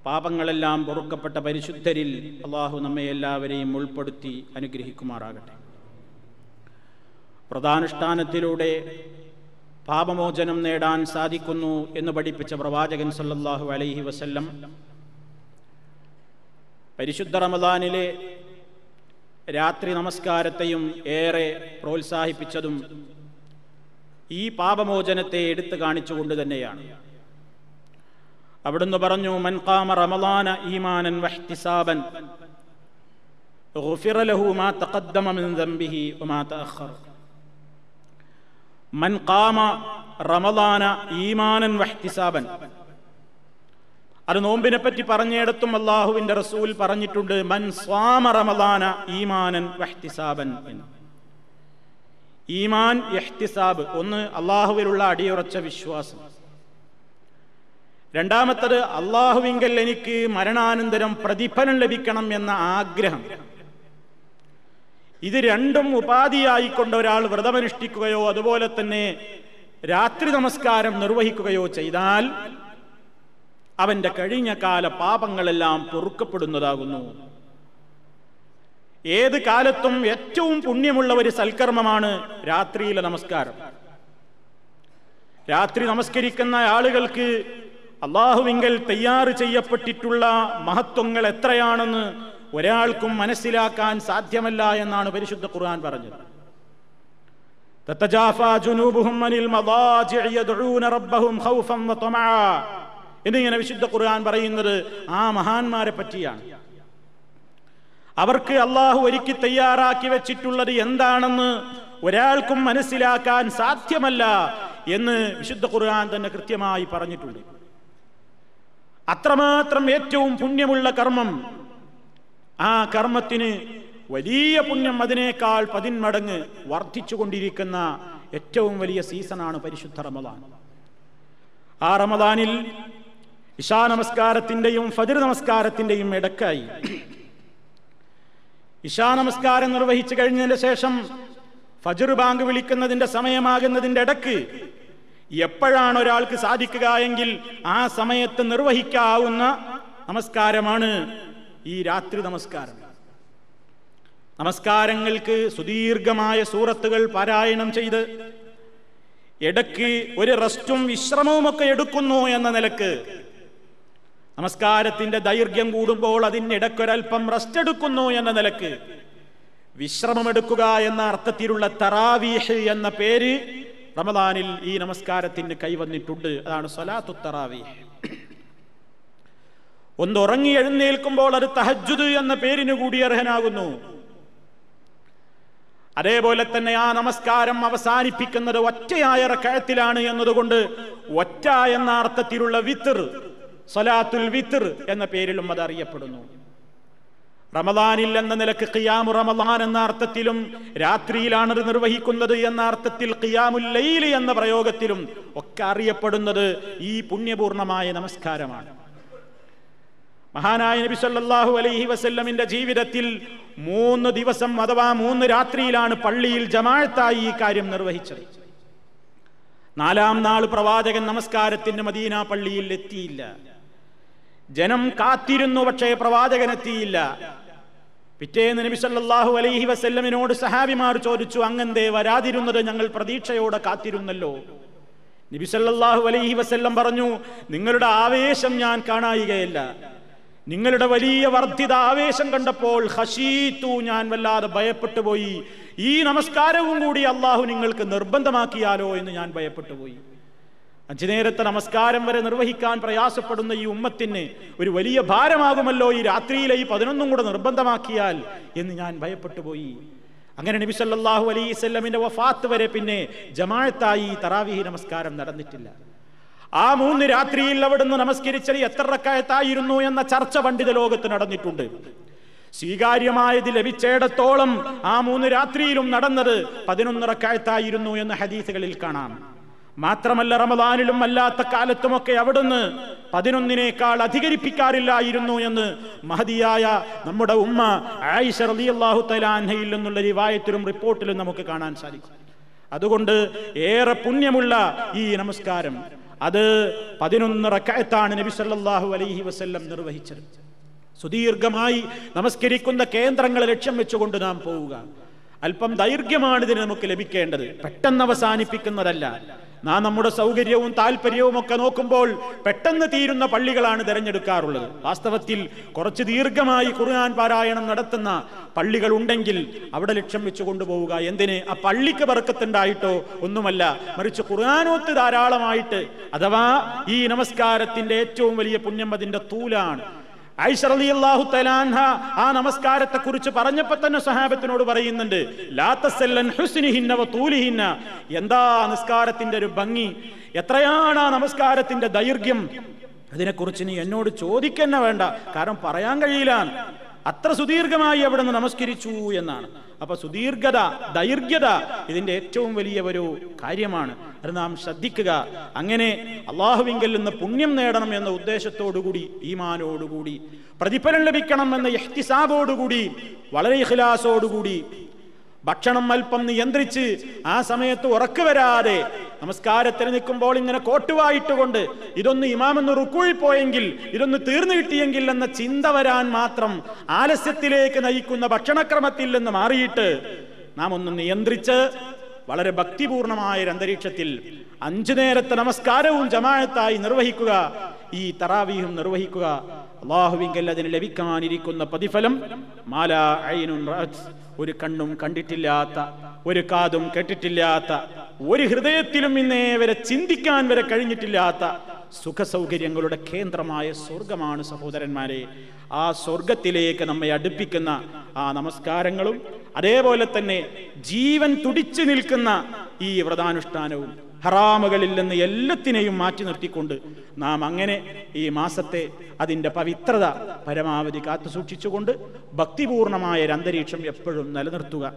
പാപങ്ങളെല്ലാം പൊറുക്കപ്പെട്ട പരിശുദ്ധരിൽ അള്ളാഹു നമ്മെ എല്ലാവരെയും ഉൾപ്പെടുത്തി അനുഗ്രഹിക്കുമാറാകട്ടെ പ്രധാനുഷ്ഠാനത്തിലൂടെ പാപമോചനം നേടാൻ സാധിക്കുന്നു എന്ന് പഠിപ്പിച്ച പ്രവാചകൻ സല്ലല്ലാഹു അലൈഹി വസല്ലം പരിശുദ്ധ റമദാനിലെ രാത്രി നമസ്കാരത്തെയും ഏറെ പ്രോത്സാഹിപ്പിച്ചതും ഈ പാപമോചനത്തെ എടുത്തു കാണിച്ചുകൊണ്ട് തന്നെയാണ് അവിടുന്ന് പറഞ്ഞു മൻ ഖാമ റമദാന ഈമാനൻ വഹ്തിസാബൻ غفر له ما تقدم من ذنبه وما تأخر മൻ ഖാമ റമദാന ഈമാനൻ വഹ്തിസാബൻ. അത് നോമ്പിനെ പറ്റി പറഞ്ഞിടത്തും അള്ളാഹുവിന്റെ റസൂൽ പറഞ്ഞിട്ടുണ്ട് മൻ സ്വാമ റമദാന ഈമാനൻ വഹ്തിസാബൻ ഈമാൻ എഹ്തിസാബ് ഒന്ന് അള്ളാഹുവിലുള്ള അടിയുറച്ച വിശ്വാസം. രണ്ടാമത്തത് അള്ളാഹുവിങ്കൽ എനിക്ക് മരണാനന്തരം പ്രതിഫലം ലഭിക്കണം എന്ന ആഗ്രഹം. ഇത് രണ്ടും ഉപാധിയായിക്കൊണ്ട് ഒരാൾ വ്രതമനുഷ്ഠിക്കുകയോ അതുപോലെ തന്നെ രാത്രി നമസ്കാരം നിർവഹിക്കുകയോ ചെയ്താൽ അവന്റെ കഴിഞ്ഞ കാല പാപങ്ങളെല്ലാം പൊറുക്കപ്പെടുന്നതാകുന്നു. ഏത് കാലത്തും ഏറ്റവും പുണ്യമുള്ള ഒരു സൽക്കർമ്മമാണ് രാത്രിയിലെ നമസ്കാരം. രാത്രി നമസ്കരിക്കുന്ന ആളുകൾക്ക് അള്ളാഹുവിങ്കൽ തയ്യാറ് ചെയ്യപ്പെട്ടിട്ടുള്ള മഹത്വങ്ങൾ എത്രയാണെന്ന് ഒരാൾക്കും മനസ്സിലാക്കാൻ സാധ്യമല്ല എന്നാണ് പരിശുദ്ധ ഖുർആൻ പറഞ്ഞത്. എന്നിങ്ങനെ വിശുദ്ധ ഖുർആൻ പറയുന്നത് ആ മഹാന്മാരെ പറ്റിയാണ്. അവർക്ക് അള്ളാഹു ഒരുക്കി തയ്യാറാക്കി വെച്ചിട്ടുള്ളത് എന്താണെന്ന് ഒരാൾക്കും മനസ്സിലാക്കാൻ സാധ്യമല്ല എന്ന് വിശുദ്ധ ഖുർആൻ തന്നെ കൃത്യമായി പറഞ്ഞിട്ടുണ്ട്. അത്രമാത്രം ഏറ്റവും പുണ്യമുള്ള കർമ്മം ആ കർമ്മത്തിന് വലിയ പുണ്യം അതിനേക്കാൾ പതിന്മടങ്ങ് വർദ്ധിച്ചുകൊണ്ടിരിക്കുന്ന ഏറ്റവും വലിയ സീസണാണ് പരിശുദ്ധ റമദാൻ. ആ റമദാനിൽ ഇഷാ നമസ്കാരത്തിന്റെയും ഫതിർ നമസ്കാരത്തിന്റെയും ഇടക്കായി. ഇഷാ നമസ്കാരം നിർവഹിച്ചു കഴിഞ്ഞതിന് ശേഷം ഫജർ ബാങ്ക് വിളിക്കുന്നതിന്റെ സമയമാകുന്നതിന്റെ ഇടയ്ക്ക് എപ്പോഴാണ് ഒരാൾക്ക് സാധിക്കുക എങ്കിൽ ആ സമയത്ത് നിർവഹിക്കാവുന്ന നമസ്കാരമാണ് ഈ രാത്രി നമസ്കാരം. നമസ്കാരങ്ങൾക്ക് സുദീർഘമായ സൂറത്തുകൾ പാരായണം ചെയ്ത് ഇടയ്ക്ക് ഒരു റെസ്റ്റും വിശ്രമവും ഒക്കെ എടുക്കുന്നു എന്ന നിലയ്ക്ക് നമസ്കാരത്തിന്റെ ദൈർഘ്യം കൂടുമ്പോൾ അതിനിടയ്ക്കൊരൽപ്പം റെസ്റ്റ് എടുക്കുന്നു എന്ന നിലയ്ക്ക് വിശ്രമമെടുക്കുക എന്ന അർത്ഥത്തിലുള്ള തറാവീഷ് എന്ന പേര് റമദാനിൽ ഈ നമസ്കാരത്തിന് കൈവന്നിട്ടുണ്ട്. അതാണ് സലാത്തു തറാവീഹ് ഒന്ന് ഉറങ്ങി എഴുന്നേൽക്കുമ്പോൾ അത് തഹജുദ് എന്ന പേരിന് കൂടി അർഹനാകുന്നു. അതേപോലെ തന്നെ ആ നമസ്കാരം അവസാനിപ്പിക്കുന്നത് ഒറ്റയായ റക്കയത്തിലാണ് എന്നതുകൊണ്ട് ഒറ്റ എന്ന അർത്ഥത്തിലുള്ള വിത്തർ സലാത്തുൽ വിത്തർ എന്ന പേരിലും അത് അറിയപ്പെടുന്നു. റമദാനിൽ എന്ന നിലയ്ക്ക് ഖിയാമു റമദാൻ എന്ന അർത്ഥത്തിലും രാത്രിയിലാണ് ഇത് നിർവഹിക്കുന്നത് എന്ന അർത്ഥത്തിൽ ഖിയാമുൽ ലൈലി എന്ന പ്രയോഗത്തിലും ഒക്കെ അറിയപ്പെടുന്നത് ഈ പുണ്യപൂർണമായ നമസ്കാരമാണ്. മഹാനായ നബി സല്ലല്ലാഹു അലൈഹി വസല്ലമിന്റെ ജീവിതത്തിൽ മൂന്ന് ദിവസം അഥവാ മൂന്ന് രാത്രിയിലാണ് പള്ളിയിൽ ജമാഅത്തായി ഈ കാര്യം നിർവഹിച്ചത്. നാലാം നാൾ പ്രവാചകൻ നമസ്കാരത്തിന് മദീന പള്ളിയിൽ എത്തിയില്ല. ജനം കാത്തിരുന്നു പക്ഷേ പ്രവാചകൻ എത്തിയില്ല. പിറ്റേന്ന് നബി സല്ലല്ലാഹു അലൈഹി വസല്ലമിനോട് സഹാബിമാർ ചോദിച്ചു അങ്ങന്തേ വരാതിരുന്നത് ഞങ്ങൾ പ്രതീക്ഷയോടെ കാത്തിരുന്നല്ലോ. നബി സല്ലല്ലാഹു അലൈഹി വസല്ലം പറഞ്ഞു നിങ്ങളുടെ ആവേശം ഞാൻ കാണായികയല്ല. നിങ്ങളുടെ വലിയ വർദ്ധിത ആവേശം കണ്ടപ്പോൾ ഹഷീത്തു ഞാൻ വല്ലാതെ ഭയപ്പെട്ടു പോയി. ഈ നമസ്കാരവും കൂടി അള്ളാഹു നിങ്ങൾക്ക് നിർബന്ധമാക്കിയാലോ എന്ന് ഞാൻ ഭയപ്പെട്ടു പോയി. അഞ്ചു നേരത്തെ നമസ്കാരം വരെ നിർവഹിക്കാൻ പ്രയാസപ്പെടുന്ന ഈ ഉമ്മത്തിന് ഒരു വലിയ ഭാരമാകുമല്ലോ ഈ രാത്രിയിലെ ഈ പതിനൊന്നും കൂടെ നിർബന്ധമാക്കിയാൽ എന്ന് ഞാൻ ഭയപ്പെട്ടു പോയി. അങ്ങനെ നബി അലൈഹി സ്വല്ലമിന്റെ വഫാത്ത് വരെ പിന്നെ ജമാഴത്തായി തറാവിഹി നമസ്കാരം നടന്നിട്ടില്ല. ആ മൂന്ന് രാത്രിയിൽ അവിടുന്ന് നമസ്കരിച്ചത് എത്ര റക്കായത്തായിരുന്നു എന്ന ചർച്ച പണ്ഡിത ലോകത്ത് നടന്നിട്ടുണ്ട്. സ്വീകാര്യമായത് ലഭിച്ചേടത്തോളം ആ മൂന്ന് രാത്രിയിലും നടന്നത് പതിനൊന്ന് റക്കായത്തായിരുന്നു എന്ന് ഹദീസുകളിൽ കാണാം. മാത്രമല്ല റമദാനിലും അല്ലാത്ത കാലത്തുമൊക്കെ അവിടുന്ന് പതിനൊന്നിനേക്കാൾ അധികരിപ്പിക്കാറില്ലായിരുന്നു എന്ന് മഹതിയായ നമ്മുടെ ഉമ്മ ആയിഷ റളിയല്ലാഹു അള്ളാഹു അൻഹയിൽ നിന്നുള്ള റിവായത്തിലും റിപ്പോർട്ടിലും നമുക്ക് കാണാൻ സാധിക്കും. അതുകൊണ്ട് ഏറെ പുണ്യമുള്ള ഈ നമസ്കാരം. അത് പതിനൊന്ന് റക്കായത്താണ് നബി സല്ലാഹു അലൈഹി വസ്ല്ലം നിർവഹിച്ചത്. സുദീർഘമായി നമസ്കരിക്കുന്ന കേന്ദ്രങ്ങൾ ലക്ഷ്യം വെച്ചുകൊണ്ട് നാം പോവുക. അല്പം ദൈർഘ്യമാണ് ഇതിന് നമുക്ക് ലഭിക്കേണ്ടത്. പെട്ടെന്ന് അവസാനിപ്പിക്കുന്നതല്ല. നാം നമ്മുടെ സൗകര്യവും താല്പര്യവും ഒക്കെ നോക്കുമ്പോൾ പെട്ടെന്ന് തീരുന്ന പള്ളികളാണ് തിരഞ്ഞെടുക്കാറുള്ളത്. വാസ്തവത്തിൽ കുറച്ച് ദീർഘമായി ഖുർആൻ പാരായണം നടത്തുന്ന പള്ളികൾ ഉണ്ടെങ്കിൽ അവിടെ ലക്ഷ്യം വെച്ച് കൊണ്ടുപോവുക. എന്തിനെ? ആ പള്ളിക്ക് പറക്കത്തുണ്ടായിട്ടോ ഒന്നുമല്ല. മറിച്ച് ഖുർആാനോത്ത് ധാരാളമായിട്ട് അഥവാ ഈ നമസ്കാരത്തിന്റെ ഏറ്റവും വലിയ പുണ്യം അതിന്റെ തൂലാണ്. ഐഷ റളിയല്ലാഹു തലാൻഹ ആ നമസ്കാരത്തെ കുറിച്ച് പറഞ്ഞപ്പോൾ തന്നെ സഹാബത്തിനോട് പറയുന്നുണ്ട് ലാ തസല്ലൻ ഹുസ്നിഹിന്ന തൂലിഹിന്ന. എന്താ നിസ്കാരത്തിന്റെ ഒരു ഭംഗി? എത്രയാണ് ആ നമസ്കാരത്തിന്റെ ദൈർഘ്യം? അതിനെക്കുറിച്ച് നീ എന്നോട് ചോദിക്കന്നെ വേണ്ട കാരണം പറയാൻ കഴിയില്ല. അത്ര സുദീർഘമായി അവിടെ നിന്ന് നമസ്കരിച്ചു എന്നാണ്. അപ്പൊ സുദീർഘത ദൈർഘ്യത ഇതിന്റെ ഏറ്റവും വലിയ ഒരു കാര്യമാണ്. അത് നാം ശ്രദ്ധിക്കുക. അങ്ങനെ അള്ളാഹുവിങ്കിൽ നിന്ന് പുണ്യം നേടണം എന്ന ഉദ്ദേശത്തോടുകൂടി ഈമാനോടുകൂടി പ്രതിഫലം ലഭിക്കണം എന്ന യഹ്തിസാബോടുകൂടി വളരെ ഇഖ്ലാസോടുകൂടി ഭക്ഷണം അല്പം നിയന്ത്രിച്ച് ആ സമയത്ത് ഉറക്കു വരാതെ നമസ്കാരത്തിന് നിൽക്കുമ്പോൾ ഇങ്ങനെ കോട്ടുവായിട്ടുകൊണ്ട് ഇതൊന്ന് ഇമാമെന്ന് റുക്കുഴി പോയെങ്കിൽ ഇതൊന്ന് തീർന്നു കിട്ടിയെങ്കിൽ എന്ന ചിന്ത വരാൻ മാത്രം ആലസ്യത്തിലേക്ക് നയിക്കുന്ന ഭക്ഷണക്രമത്തിൽ നിന്ന് മാറിയിട്ട് നാം ഒന്ന് നിയന്ത്രിച്ച് വളരെ ഭക്തിപൂർണമായ ഒരു അന്തരീക്ഷത്തിൽ അഞ്ചു നേരത്തെ നമസ്കാരവും ജമാഅത്തായി നിർവഹിക്കുക ഈ തറാവീഹും നിർവഹിക്കുക. അള്ളാഹുവിങ്കൽ അതിന് ലഭിക്കാനിരിക്കുന്ന പ്രതിഫലം മാല ഐനുൻ ഒരു കണ്ണും കണ്ടിട്ടില്ലാത്ത ഒരു കാതും കേട്ടിട്ടില്ലാത്ത ഒരു ഹൃദയത്തിലും ഇന്നേ വരെ ചിന്തിക്കാൻ വരെ കഴിഞ്ഞിട്ടില്ലാത്ത സുഖസൗകര്യങ്ങളുടെ കേന്ദ്രമായ സ്വർഗമാണ് സഹോദരന്മാരെ. ആ സ്വർഗത്തിലേക്ക് നമ്മെ അടുപ്പിക്കുന്ന ആ നമസ്കാരങ്ങളും അതേപോലെ തന്നെ ജീവൻ തുടിച്ചു നിൽക്കുന്ന ഈ വ്രതാനുഷ്ഠാനവും ഹറാമുകളിൽ നിന്ന് എല്ലാത്തിനെയും മാറ്റി നിർത്തിക്കൊണ്ട് നാം അങ്ങനെ ഈ മാസത്തെ അതിന്റെ പവിത്രത പരമാവധി കാത്തു സൂക്ഷിച്ചുകൊണ്ട് ഭക്തിപൂർണമായ ഒരു അന്തരീക്ഷം എപ്പോഴും നിലനിർത്തുക.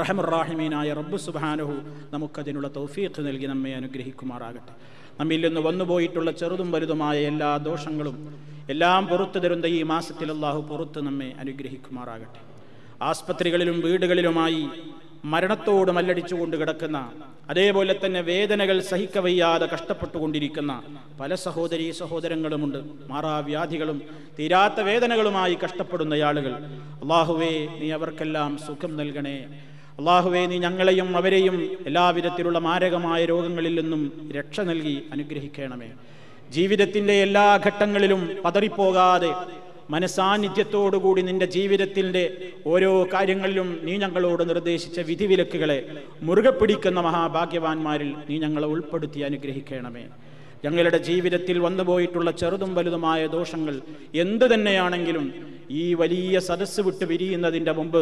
റഹമുറാഹിമീനായ റബ്ബു സുബാനഹു നമുക്കതിനുള്ള തൗഫീഖ് നൽകി നമ്മെ അനുഗ്രഹിക്കുമാറാകട്ടെ. നമ്മിൽ നിന്ന് വന്നുപോയിട്ടുള്ള ചെറുതും വലുതുമായ എല്ലാ ദോഷങ്ങളും എല്ലാം പുറത്തു തരുന്ന ഈ മാസത്തിൽ അള്ളാഹു പുറത്ത് നമ്മെ അനുഗ്രഹിക്കുമാറാകട്ടെ. ആസ്പത്രികളിലും വീടുകളിലുമായി മരണത്തോട് മല്ലടിച്ചുകൊണ്ട് കിടക്കുന്ന അതേപോലെ തന്നെ വേദനകൾ സഹിക്കവയ്യാതെ കഷ്ടപ്പെട്ടുകൊണ്ടിരിക്കുന്ന പല സഹോദരീ സഹോദരങ്ങളുമുണ്ട്. മാറാവ്യാധികളും തീരാത്ത വേദനകളുമായി കഷ്ടപ്പെടുന്ന ആളുകൾ അള്ളാഹുവേ നീ അവർക്കെല്ലാം സുഖം നൽകണേ. അള്ളാഹുവേ നീ ഞങ്ങളെയും അവരെയും എല്ലാവിധത്തിലുള്ള മാരകമായ രോഗങ്ങളിൽ നിന്നും രക്ഷ നൽകി അനുഗ്രഹിക്കണമേ. ജീവിതത്തിന്റെ എല്ലാ ഘട്ടങ്ങളിലും പതറിപ്പോകാതെ മനസാന്നിധ്യത്തോടുകൂടി നിന്റെ ജീവിതത്തിന്റെ ഓരോ കാര്യങ്ങളിലും നീ ഞങ്ങളോട് നിർദ്ദേശിച്ച വിധിവിലക്കുകളെ മുറുകെ പിടിക്കുന്ന മഹാഭാഗ്യവാന്മാരിൽ നീ ഞങ്ങളെ ഉൾപ്പെടുത്തി അനുഗ്രഹിക്കണമേ. ഞങ്ങളുടെ ജീവിതത്തിൽ വന്നുപോയിട്ടുള്ള ചെറുതും വലുതുമായ ദോഷങ്ങൾ എന്തു തന്നെയാണെങ്കിലും ഈ വലിയ സദസ്സ് വിട്ട് പിരിയുന്നതിൻ്റെ മുമ്പ്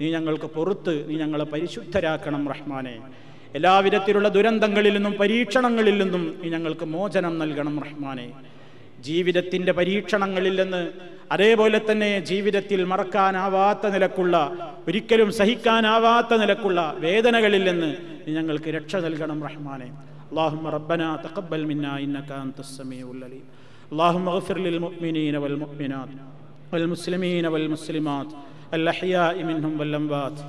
നീ ഞങ്ങൾക്ക് പുറത്ത് നീ ഞങ്ങളെ പരിശുദ്ധരാക്കണം റഹ്മാനെ എല്ലാവിധത്തിലുള്ള ദുരന്തങ്ങളിൽ നിന്നും പരീക്ഷണങ്ങളിൽ നിന്നും നീ ഞങ്ങൾക്ക് മോചനം നൽകണം റഹ്മാനെ ജീവിതത്തിൻ്റെ പരീക്ഷണങ്ങളിൽ നിന്ന് അതേപോലെ തന്നെ ജീവിതത്തിൽ മറക്കാനാവാത്ത നിലക്കുള്ള ഒരിക്കലും സഹിക്കാനാവാത്ത നിലക്കുള്ള വേദനകളിൽ നിന്ന് നീ ഞങ്ങൾക്ക് രക്ഷ നൽകണം റഹ്മാനെ اللهم ربنا تقبل منا انك انت السميع العليم اللهم اغفر للمؤمنين والمؤمنات والمسلمين والمسلمات الأحياء منهم والأموات.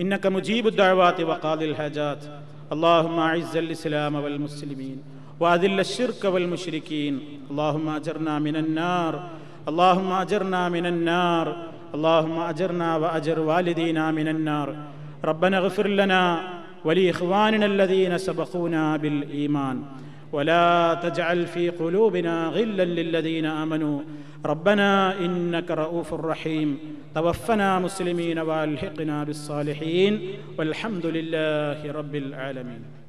إنك مجيب الدعوات وقاضي الحاجات. اللهم أعز الإسلام والمسلمين وأذل الشرك والمشركين. اللهم أجرنا من النار. اللهم أجرنا من النار. اللهم أجرنا وأجر والدينا من النار. ربنا اغفر لنا ولإخواننا الذين سبقونا بالإيمان. ولا تجعل في قلوبنا غلا للذين آمنوا. ربنا إنك رؤوف رحيم. توفنا مسلمين وألحقنا بالصالحين. والحمد لله رب العالمين.